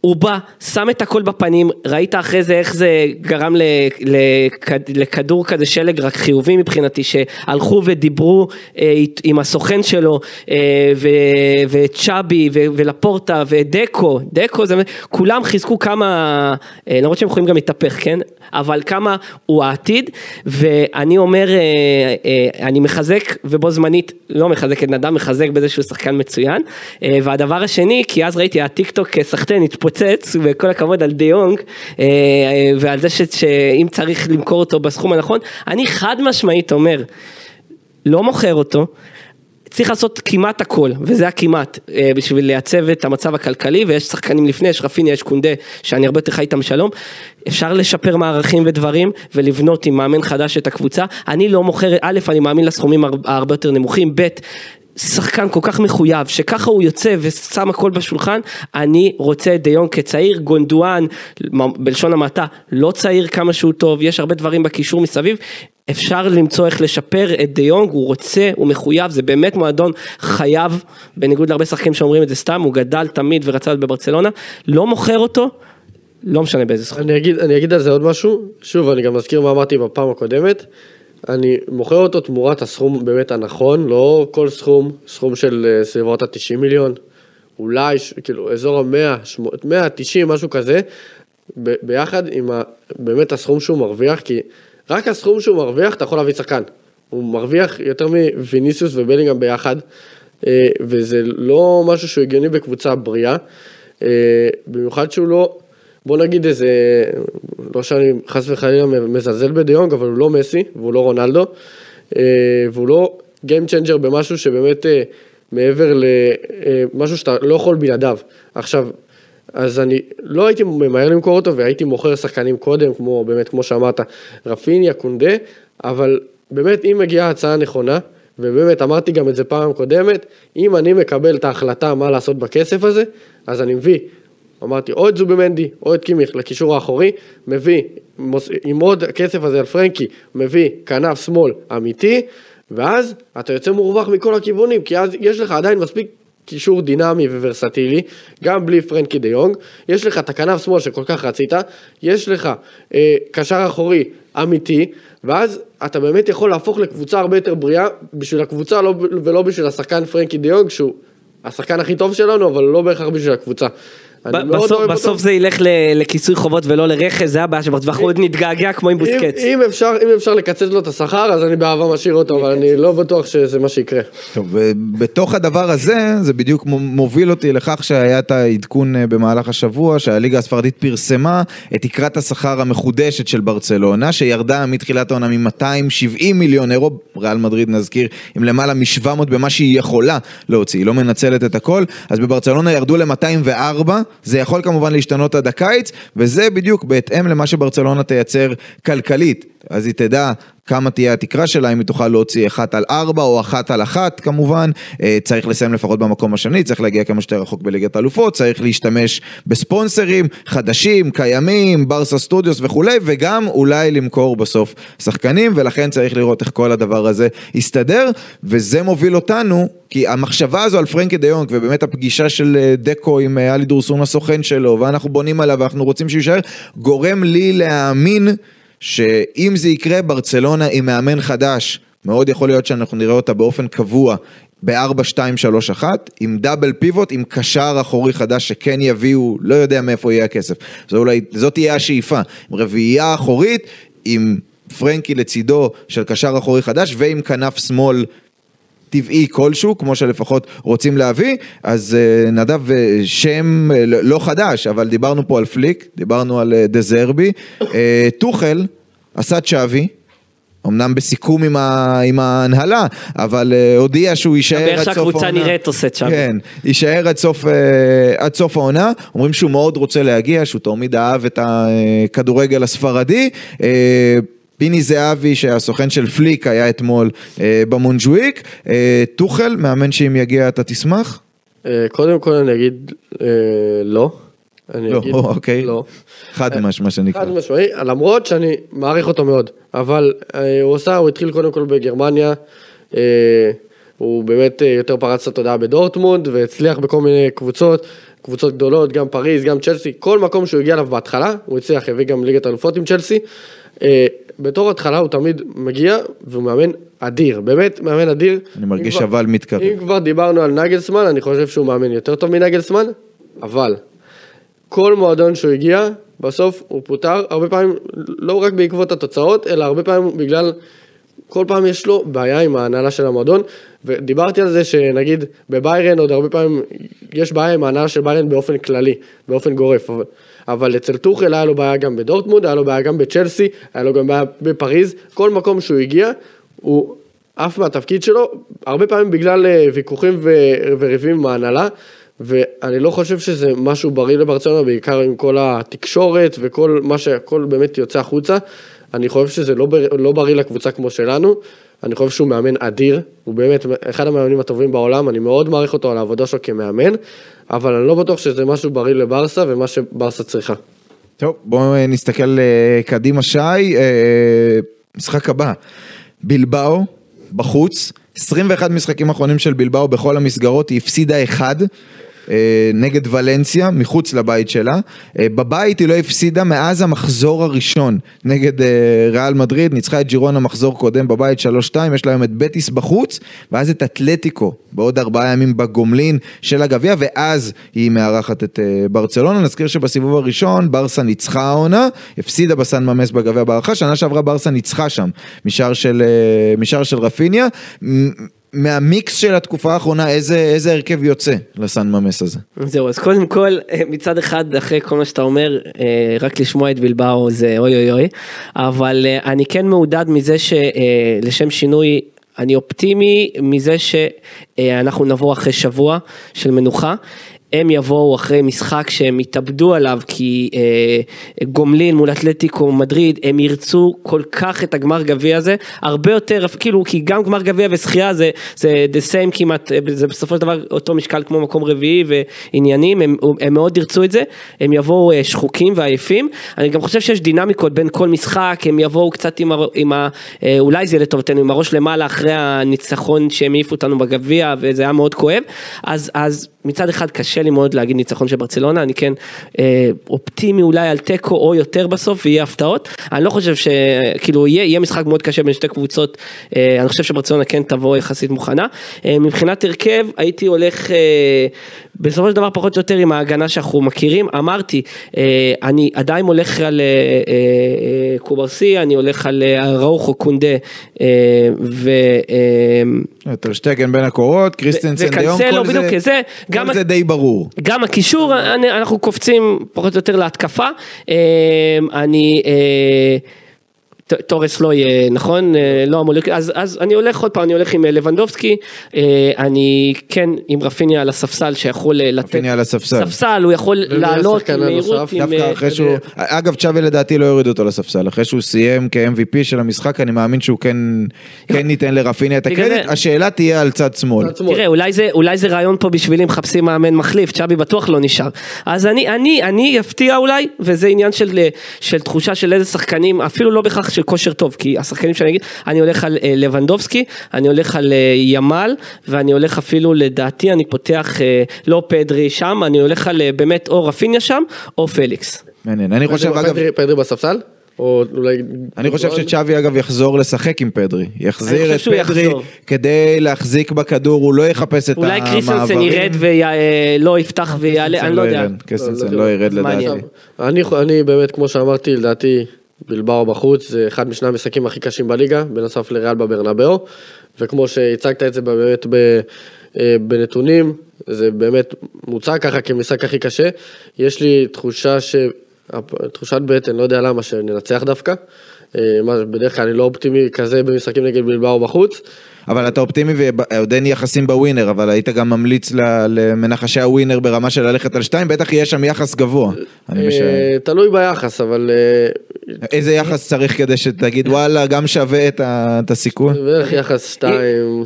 Speaker 3: הוא בא, שם את הכל בפנים, ראית אחרי זה איך זה גרם לכדור כזה שלג רק חיובי מבחינתי, שהלכו ודיברו אה, עם הסוכן שלו, אה, וצ'אבי ולפורטה ודקו, דקו, זה, כולם חיזקו כמה, אה, למרות שהם יכולים גם להתהפך, כן? אבל כמה הוא העתיד, ואני אומר, אני מחזק ובו זמנית לא מחזק את נדב, מחזק בזה שהוא שחקן מצוין. והדבר השני, כי אז ראיתי הטיק טוק סחטיין התפוצץ, וכל הכבוד על דיונג, אה, אה, ועל זה שאם צריך למכור אותו בסכום הנכון, אני חד משמעית אומר, לא מוכר אותו. צריך לעשות כמעט הכל, וזה הכמעט, אה, בשביל לייצב את המצב הכלכלי, ויש שחקנים לפני, יש רפיניה, יש קונדה, שאני הרבה יותר חי איתם שלום. אפשר לשפר מערכים ודברים, ולבנות עם מאמן חדש את הקבוצה. אני לא מוכר, א', אני מאמין לסכומים הר- הרבה יותר נמוכים, ב', שחקן כל כך מחויב, שככה הוא יוצא ושם הכל בשולחן, אני רוצה את דיון כצעיר, גונדואן, בלשון המעטה, לא צעיר כמה שהוא טוב, יש הרבה דברים בקישור מסביב, אפשר למצוא איך לשפר את דיונג, הוא רוצה, הוא מחויב, זה באמת מועדון חייב, בניגוד להרבה שחקנים שאומרים את זה סתם, הוא גדל תמיד ורצה להיות בברצלונה, לא מוכר אותו, לא משנה באיזה סכום.
Speaker 2: אני אגיד, אני אגיד על זה עוד משהו, שוב אני גם מזכיר מה אמרתי בפעם הקודמת, אני מוכר אותו תמורת הסכום באמת הנכון, לא כל סכום, סכום של אה, סביבות ה-90 מיליון, אולי כאילו אזור ה-100, 190 משהו כזה, ב- ביחד עם ה, באמת הסכום שהוא מרוויח, כי רק הסכום שהוא מרוויח אתה יכול להביא שחקן, הוא מרוויח יותר מוויניסיוס ובלינגהם ביחד, אה, וזה לא משהו שהוא הגיוני בקבוצה בריאה, אה, במיוחד שהוא לא... בוא נגיד איזה, לא שאני חס וחלילה מזלזל בדיונג, אבל הוא לא מסי, והוא לא רונלדו, אה, והוא לא Game Changer במשהו שבאמת אה, מעבר למשהו שאתה לא יכול בלעדיו. עכשיו, אז אני לא הייתי ממהר למכור אותו והייתי מוכר שחקנים קודם, כמו באמת, כמו שאמרת, רפיניה, קונדה, אבל באמת אם מגיעה הצעה נכונה, ובאמת אמרתי גם את זה פעם קודמת, אם אני מקבל את ההחלטה מה לעשות בכסף הזה, אז אני מביא אמרתי, או את זובימנדי, או את קימיך לקישור האחורי, מביא, מוס- עם עוד הכסף הזה על פרנקי, מביא כנף שמאל אמיתי, ואז אתה יוצא מורווח מכל הכיוונים, כי אז יש לך עדיין מספיק קישור דינמי וורסטילי, גם בלי פרנקי דה יונג, יש לך את הכנף שמאל שכל כך רצית, יש לך אה, קשר אחורי אמיתי, ואז אתה באמת יכול להפוך לקבוצה הרבה יותר בריאה, בשביל הקבוצה לא, ולא בשביל השחקן פרנקי דה יונג, שהוא השחקן הכי טוב שלנו, אבל לא בהכרח בשביל הקבוצה. מאוד
Speaker 3: בסוף- זה ילך לכיסוי חובות ולא לרכש, זה הבעיה שבטווח עוד נתגעגע כמו עם בוסקץ.
Speaker 2: אם, אפשר, אם אפשר לקצץ לו את השכר, אז אני באהבה משאיר אותו, אבל אני לא בטוח שזה מה שיקרה.
Speaker 1: טוב, ובתוך הדבר הזה, זה בדיוק מו- מוביל אותי לכך שהיה את העדכון אה, במהלך השבוע, שהליגה הספרדית פרסמה את תקרת השכר המחודשת של ברצלונה, שירדה מתחילת העונה מ-270 מיליון אירו, ריאל מדריד נזכיר, עם למעלה מ-700 במה שהיא יכולה להוציא, היא לא מנצלת את הכל, אז בברצלונה ירדו ל-204, זה יכול כמובן להשתנות עד הקיץ, וזה בדיוק בהתאם למה שברצלונה תייצר כלכלית, אז היא תדע כמה תהיה התקרה שלה, אם היא תוכל להוציא אחת על ארבע או אחת על אחת כמובן, אה, צריך לסיים לפחות במקום השני, צריך להגיע כמה שיותר רחוק בליגת האלופות, צריך להשתמש בספונסרים חדשים, קיימים, ברסה סטודיוס וכולי, וגם אולי למכור בסוף שחקנים, ולכן צריך לראות איך כל הדבר הזה יסתדר, וזה מוביל אותנו, כי המחשבה הזו על פרנקי דה יונג, ובאמת הפגישה של אה, דקו עם אה, אלי דורסון הסוכן שלו, ואנחנו בונים עליו ואנחנו רוצים שהוא יישאר, גורם לי להאמין שאם זה יקרה, ברצלונה עם מאמן חדש, מאוד יכול להיות שאנחנו נראה אותה באופן קבוע ב-4-2-3-1, עם דאבל פיבוט, עם קשר אחורי חדש שכן יביאו, לא יודע מאיפה יהיה הכסף. זו אולי, זאת תהיה השאיפה, עם רביעייה אחורית, עם פרנקי לצידו של קשר אחורי חדש, ועם כנף שמאל טבעי כלשהו, כמו שלפחות רוצים להביא, אז אה, נדב אה, שם אה, לא לא חדש, אבל דיברנו פה על פליק, דיברנו על דזרבי, טוחל עשה צ'אבי. אמנם בסיכום עם, ה, עם ההנהלה, אבל אה, הודיע שהוא יישאר
Speaker 3: איך
Speaker 1: עד סוף
Speaker 3: שהקבוצה
Speaker 1: העונה.
Speaker 3: נראית עושה צ'אבי.
Speaker 1: כן, יישאר עד סוף, אה, עד סוף העונה, אומרים שהוא מאוד רוצה להגיע, שהוא תמיד אהב את הכדורגל הספרדי. אה, פיני זהבי שהסוכן של פליק היה אתמול אה, במונג'וויק, אה, טוחל, מאמן שאם יגיע אתה תשמח?
Speaker 2: אה, קודם כל אני אגיד אה, לא. אני
Speaker 1: לא,
Speaker 2: אגיד,
Speaker 1: אוקיי.
Speaker 2: לא.
Speaker 1: חד מש, מה שנקרא.
Speaker 2: חד משמעי, למרות שאני מעריך אותו מאוד, אבל אה, הוא עשה, הוא התחיל קודם כל בגרמניה, אה, הוא באמת אה, יותר פרץ את התודעה בדורטמונד, והצליח בכל מיני קבוצות, קבוצות גדולות, גם פריז, גם צ'לסי, כל מקום שהוא הגיע אליו בהתחלה, הוא הצליח, הביא גם ליגת אלופות עם צ'לסי. אה, בתור התחלה הוא תמיד מגיע, והוא מאמן אדיר, באמת מאמן אדיר.
Speaker 1: אני מרגיש אבל מתקרב.
Speaker 2: אם כבר דיברנו על נגלסמן, אני חושב שהוא מאמן יותר טוב מנגלסמן, אבל כל מועדון שהוא הגיע, בסוף הוא פוטר, הרבה פעמים, לא רק בעקבות התוצאות, אלא הרבה פעמים בגלל, כל פעם יש לו בעיה עם ההנהלה של המועדון, ודיברתי על זה שנגיד בביירן עוד הרבה פעמים, יש בעיה עם ההנהלה של ביירן באופן כללי, באופן גורף, אבל, אבל אצל טוחל היה לו בעיה גם בדורטמונד, היה לו בעיה גם בצ'לסי, היה לו גם בעיה בפריז, כל מקום שהוא הגיע, הוא עף מהתפקיד שלו, הרבה פעמים בגלל אה, ויכוחים וריבים עם ההנהלה, ואני לא חושב שזה משהו בריא לברצלונה, בעיקר עם כל התקשורת וכל מה שהכל באמת יוצא החוצה. אני חושב שזה לא, בר- לא בריא לקבוצה כמו שלנו, אני חושב שהוא מאמן אדיר, הוא באמת אחד המאמנים הטובים בעולם, אני מאוד מעריך אותו על העבודה שלו כמאמן, אבל אני לא בטוח שזה משהו בריא לברסה ומה שברסה צריכה.
Speaker 1: טוב, בואו אה, נסתכל אה, קדימה שי, אה, משחק הבא, בלבאו, בחוץ, 21 משחקים אחרונים של בלבאו בכל המסגרות, היא הפסידה אחד. אה, נגד ולנסיה, מחוץ לבית שלה. אה, בבית היא לא הפסידה מאז המחזור הראשון נגד אה, ריאל מדריד, ניצחה את ג'ירונה מחזור קודם בבית 3-2, יש לה היום את בטיס בחוץ, ואז את אתלטיקו בעוד ארבעה ימים בגומלין של הגביע, ואז היא מארחת את ברצלונה. נזכיר שבסיבוב הראשון ברסה ניצחה העונה, הפסידה בסן ממס בגביע בהערכה, שנה שעברה ברסה ניצחה שם משער של, משער של רפיניה. מהמיקס של התקופה האחרונה, איזה, איזה הרכב יוצא לסן ממס הזה?
Speaker 3: זהו, אז קודם כל, אה, מצד אחד, אחרי כל מה שאתה אומר, אה, רק לשמוע את בלבאו זה אוי אוי אוי, אבל אה, אני כן מעודד מזה שלשם שינוי, אני אופטימי מזה שאנחנו נבוא אחרי שבוע של מנוחה. הם יבואו אחרי משחק שהם התאבדו עליו כי אה, גומלין מול אתלטיקו מדריד הם ירצו כל כך את הגמר גביע הזה הרבה יותר כאילו כי גם גמר גביע ושחייה זה זה the same כמעט אה, זה בסופו של דבר אותו משקל כמו מקום רביעי ועניינים הם, הם מאוד ירצו את זה הם יבואו אה, שחוקים ועייפים. אני גם חושב שיש דינמיקות בין כל משחק הם יבואו קצת עם, עם ה, אה, אולי זה לטובתנו עם הראש למעלה אחרי הניצחון שהם העיפו אותנו בגביע וזה היה מאוד כואב. אז אז מצד אחד קשה לי מאוד להגיד ניצחון של ברצלונה, אני כן אה, אופטימי אולי על תיקו או יותר בסוף ויהיה הפתעות. אני לא חושב שכאילו יהיה, יהיה משחק מאוד קשה בין שתי קבוצות, אה, אני חושב שברצלונה כן תבוא יחסית מוכנה. אה, מבחינת הרכב הייתי הולך אה, בסופו של דבר פחות או יותר עם ההגנה שאנחנו מכירים, אמרתי, אה, אני עדיין הולך על אה, אה, קוברסי, אני הולך על אראוחו קונדה ו...
Speaker 1: טרשטגן בין הקורות, קריסטנסן דה
Speaker 3: יונג,
Speaker 1: כל
Speaker 3: בדיוק
Speaker 1: זה,
Speaker 3: גם
Speaker 1: כל זה די ברור.
Speaker 3: גם הקישור, אנחנו קופצים פחות או יותר להתקפה. אני... תורס לא יהיה, נכון? אה, לא אמור להיות, אז, אז אני הולך עוד פעם, אני הולך עם אה, לבנדובסקי, אה, אני כן עם רפיניה על הספסל שיכול לתת,
Speaker 1: רפיניה על הספסל.
Speaker 3: ספסל, הוא יכול לעלות עם מהירות,
Speaker 1: דווקא אחרי שהוא, אגב צ'אבי לדעתי לא יוריד אותו לספסל, אחרי שהוא סיים כ-MVP של המשחק, אני מאמין שהוא כן, כן ייתן לרפיניה את הקרדיט, השאלה תהיה על צד שמאל.
Speaker 2: צד שמאל.
Speaker 3: תראה, אולי זה, אולי זה רעיון פה בשבילי, מחפשים מאמן מחליף, צ'אבי בטוח לא נשאר. אז אני, אני, אני אפתיע אולי, וזה עניין של, של תחושה של איזה שחקנים, אפילו לא בהכרח של כושר טוב, כי השחקנים שאני אגיד, אני הולך על אה, לבנדובסקי, אני הולך על אה, ימל, ואני הולך אפילו, לדעתי, אני פותח אה, לא פדרי שם, אני הולך על אה, באמת או רפיניה שם, או פליקס.
Speaker 1: מעניין, אני חושב
Speaker 2: פדרי-
Speaker 1: אגב,
Speaker 2: פדרי- פדרי בספסל? או אולי...
Speaker 1: אני חושב שצ'אבי אגב יחזור לשחק עם פדרי, יחזיר את פדרי
Speaker 3: יחזור.
Speaker 1: כדי להחזיק בכדור, הוא לא יחפש את
Speaker 3: אולי
Speaker 1: המעברים.
Speaker 3: קריסטנסן ירד ולא יפתח ויעלה, אני לא יודע.
Speaker 1: ירד, קריסטנסן
Speaker 2: לא,
Speaker 1: לא ירד. לדעתי.
Speaker 2: אני, אני באמת, כמו שאמרתי, לדעתי, בלבאו בחוץ, זה אחד משני המשחקים הכי קשים בליגה, בנוסף לריאל בברנבאו, וכמו שהצגת את זה באמת ב, אה, בנתונים, זה באמת מוצג ככה כמשחק הכי קשה. יש לי תחושה ש... תחושת בטן, לא יודע למה, שננצח דווקא. אה, בדרך כלל אני לא אופטימי כזה במשחקים נגד בלבאו בחוץ.
Speaker 1: אבל אתה אופטימי ועוד אין יחסים בווינר, אבל היית גם ממליץ למנחשי הווינר ברמה של ללכת על שתיים, בטח יהיה שם יחס גבוה.
Speaker 2: אה. תלוי ביחס, אבל אה,
Speaker 1: איזה יחס צריך כדי שתגיד וואלה, גם שווה את הסיכון?
Speaker 2: בערך יחס שתיים.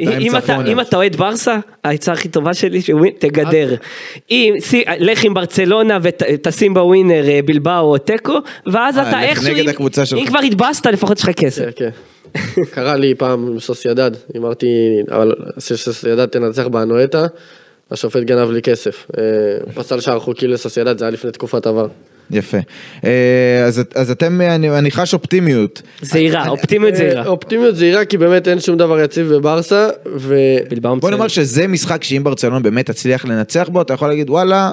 Speaker 3: אם אתה. אם אתה אוהד ברסה, העצה הכי טובה שלי, שווין- תגדר. אם, שי- לך עם ברצלונה ותשים בווינר אה, בלבאו או תיקו, ואז
Speaker 1: אה,
Speaker 3: אתה איכשהו, אם-. אם כבר התבאסת, לפחות יש לך כסף.
Speaker 2: כן, כן. קרה לי פעם עם סוסיידד, אמרתי, אבל שסוסיידד תנצח באנואטה, השופט גנב לי כסף. אה, פסל שער חוקי לסוסיידד, זה היה לפני תקופת עבר.
Speaker 1: יפה. אה, אז, אז אתם, אני, אני חש אופטימיות.
Speaker 3: זהירה, אופטימיות
Speaker 2: אה,
Speaker 3: זהירה.
Speaker 2: אופטימיות זהירה, כי באמת אין שום דבר יציב בברסה, ו...
Speaker 1: בוא. נאמר שזה משחק שאם ברצלונה באמת תצליח לנצח בו, אתה יכול להגיד וואלה.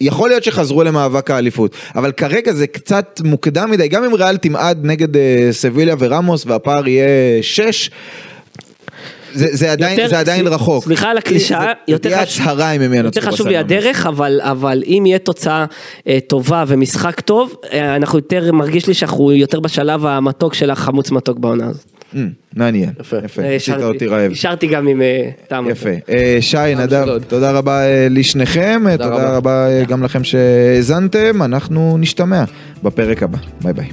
Speaker 1: יכול להיות שחזרו למאבק האליפות, אבל כרגע זה קצת מוקדם מדי, גם אם ריאל תמעד נגד אה, סביליה ורמוס והפער יהיה 6, זה, זה, עדיין,
Speaker 3: יותר-
Speaker 1: זה עדיין
Speaker 3: סל-
Speaker 1: רחוק.
Speaker 3: סליחה על הקלישאה, יותר
Speaker 1: תהיה
Speaker 3: חשוב- יותר חשוב לי. הדרך, אבל, אבל אם יהיה תוצאה אה, טובה ומשחק טוב, אה, אנחנו יותר, מרגיש לי שאנחנו יותר בשלב המתוק של החמוץ מתוק בעונה הזאת.
Speaker 1: Mm, מעניין,
Speaker 2: יפה.
Speaker 1: יפה,
Speaker 3: אה,
Speaker 1: עשית אותי רעב.
Speaker 3: השארתי גם עם אה, טעם.
Speaker 1: יפה. אה, שי, נדב. תודה רבה לשניכם, תודה
Speaker 2: רבה.
Speaker 1: גם לכם שהאזנתם, אנחנו נשתמע בפרק הבא. ביי ביי.